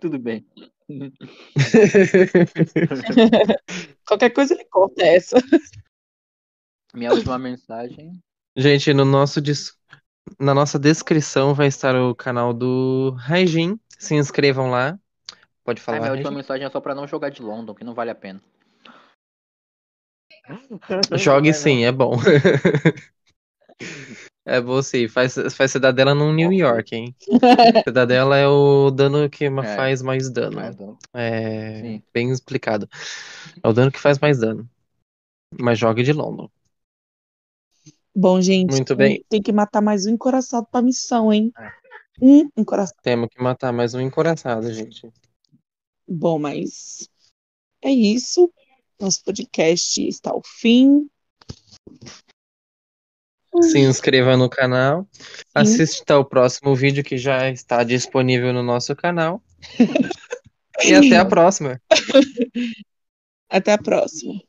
Tudo bem. Qualquer coisa ele corta essa. Minha última mensagem. Gente, no nosso na nossa descrição vai estar o canal do Raijin. Se inscrevam lá. Pode falar. A minha última mensagem é só pra não jogar de London, que não vale a pena. Jogue sim, é bom. É sim, faz, faz Cidadela no New York, hein? Cidadela é o dano que é, faz mais dano. É sim. bem explicado. É o dano que faz mais dano. Mas jogue de London. Bom, gente, Muito bem. tem que matar mais um encoraçado pra missão, hein? É. Um encoraçado. Temos que matar mais um encoraçado, gente. Bom, mas é isso. Nosso podcast está ao fim. Se inscreva no canal. Assista ao próximo vídeo que já está disponível no nosso canal. e até a próxima. Até a próxima.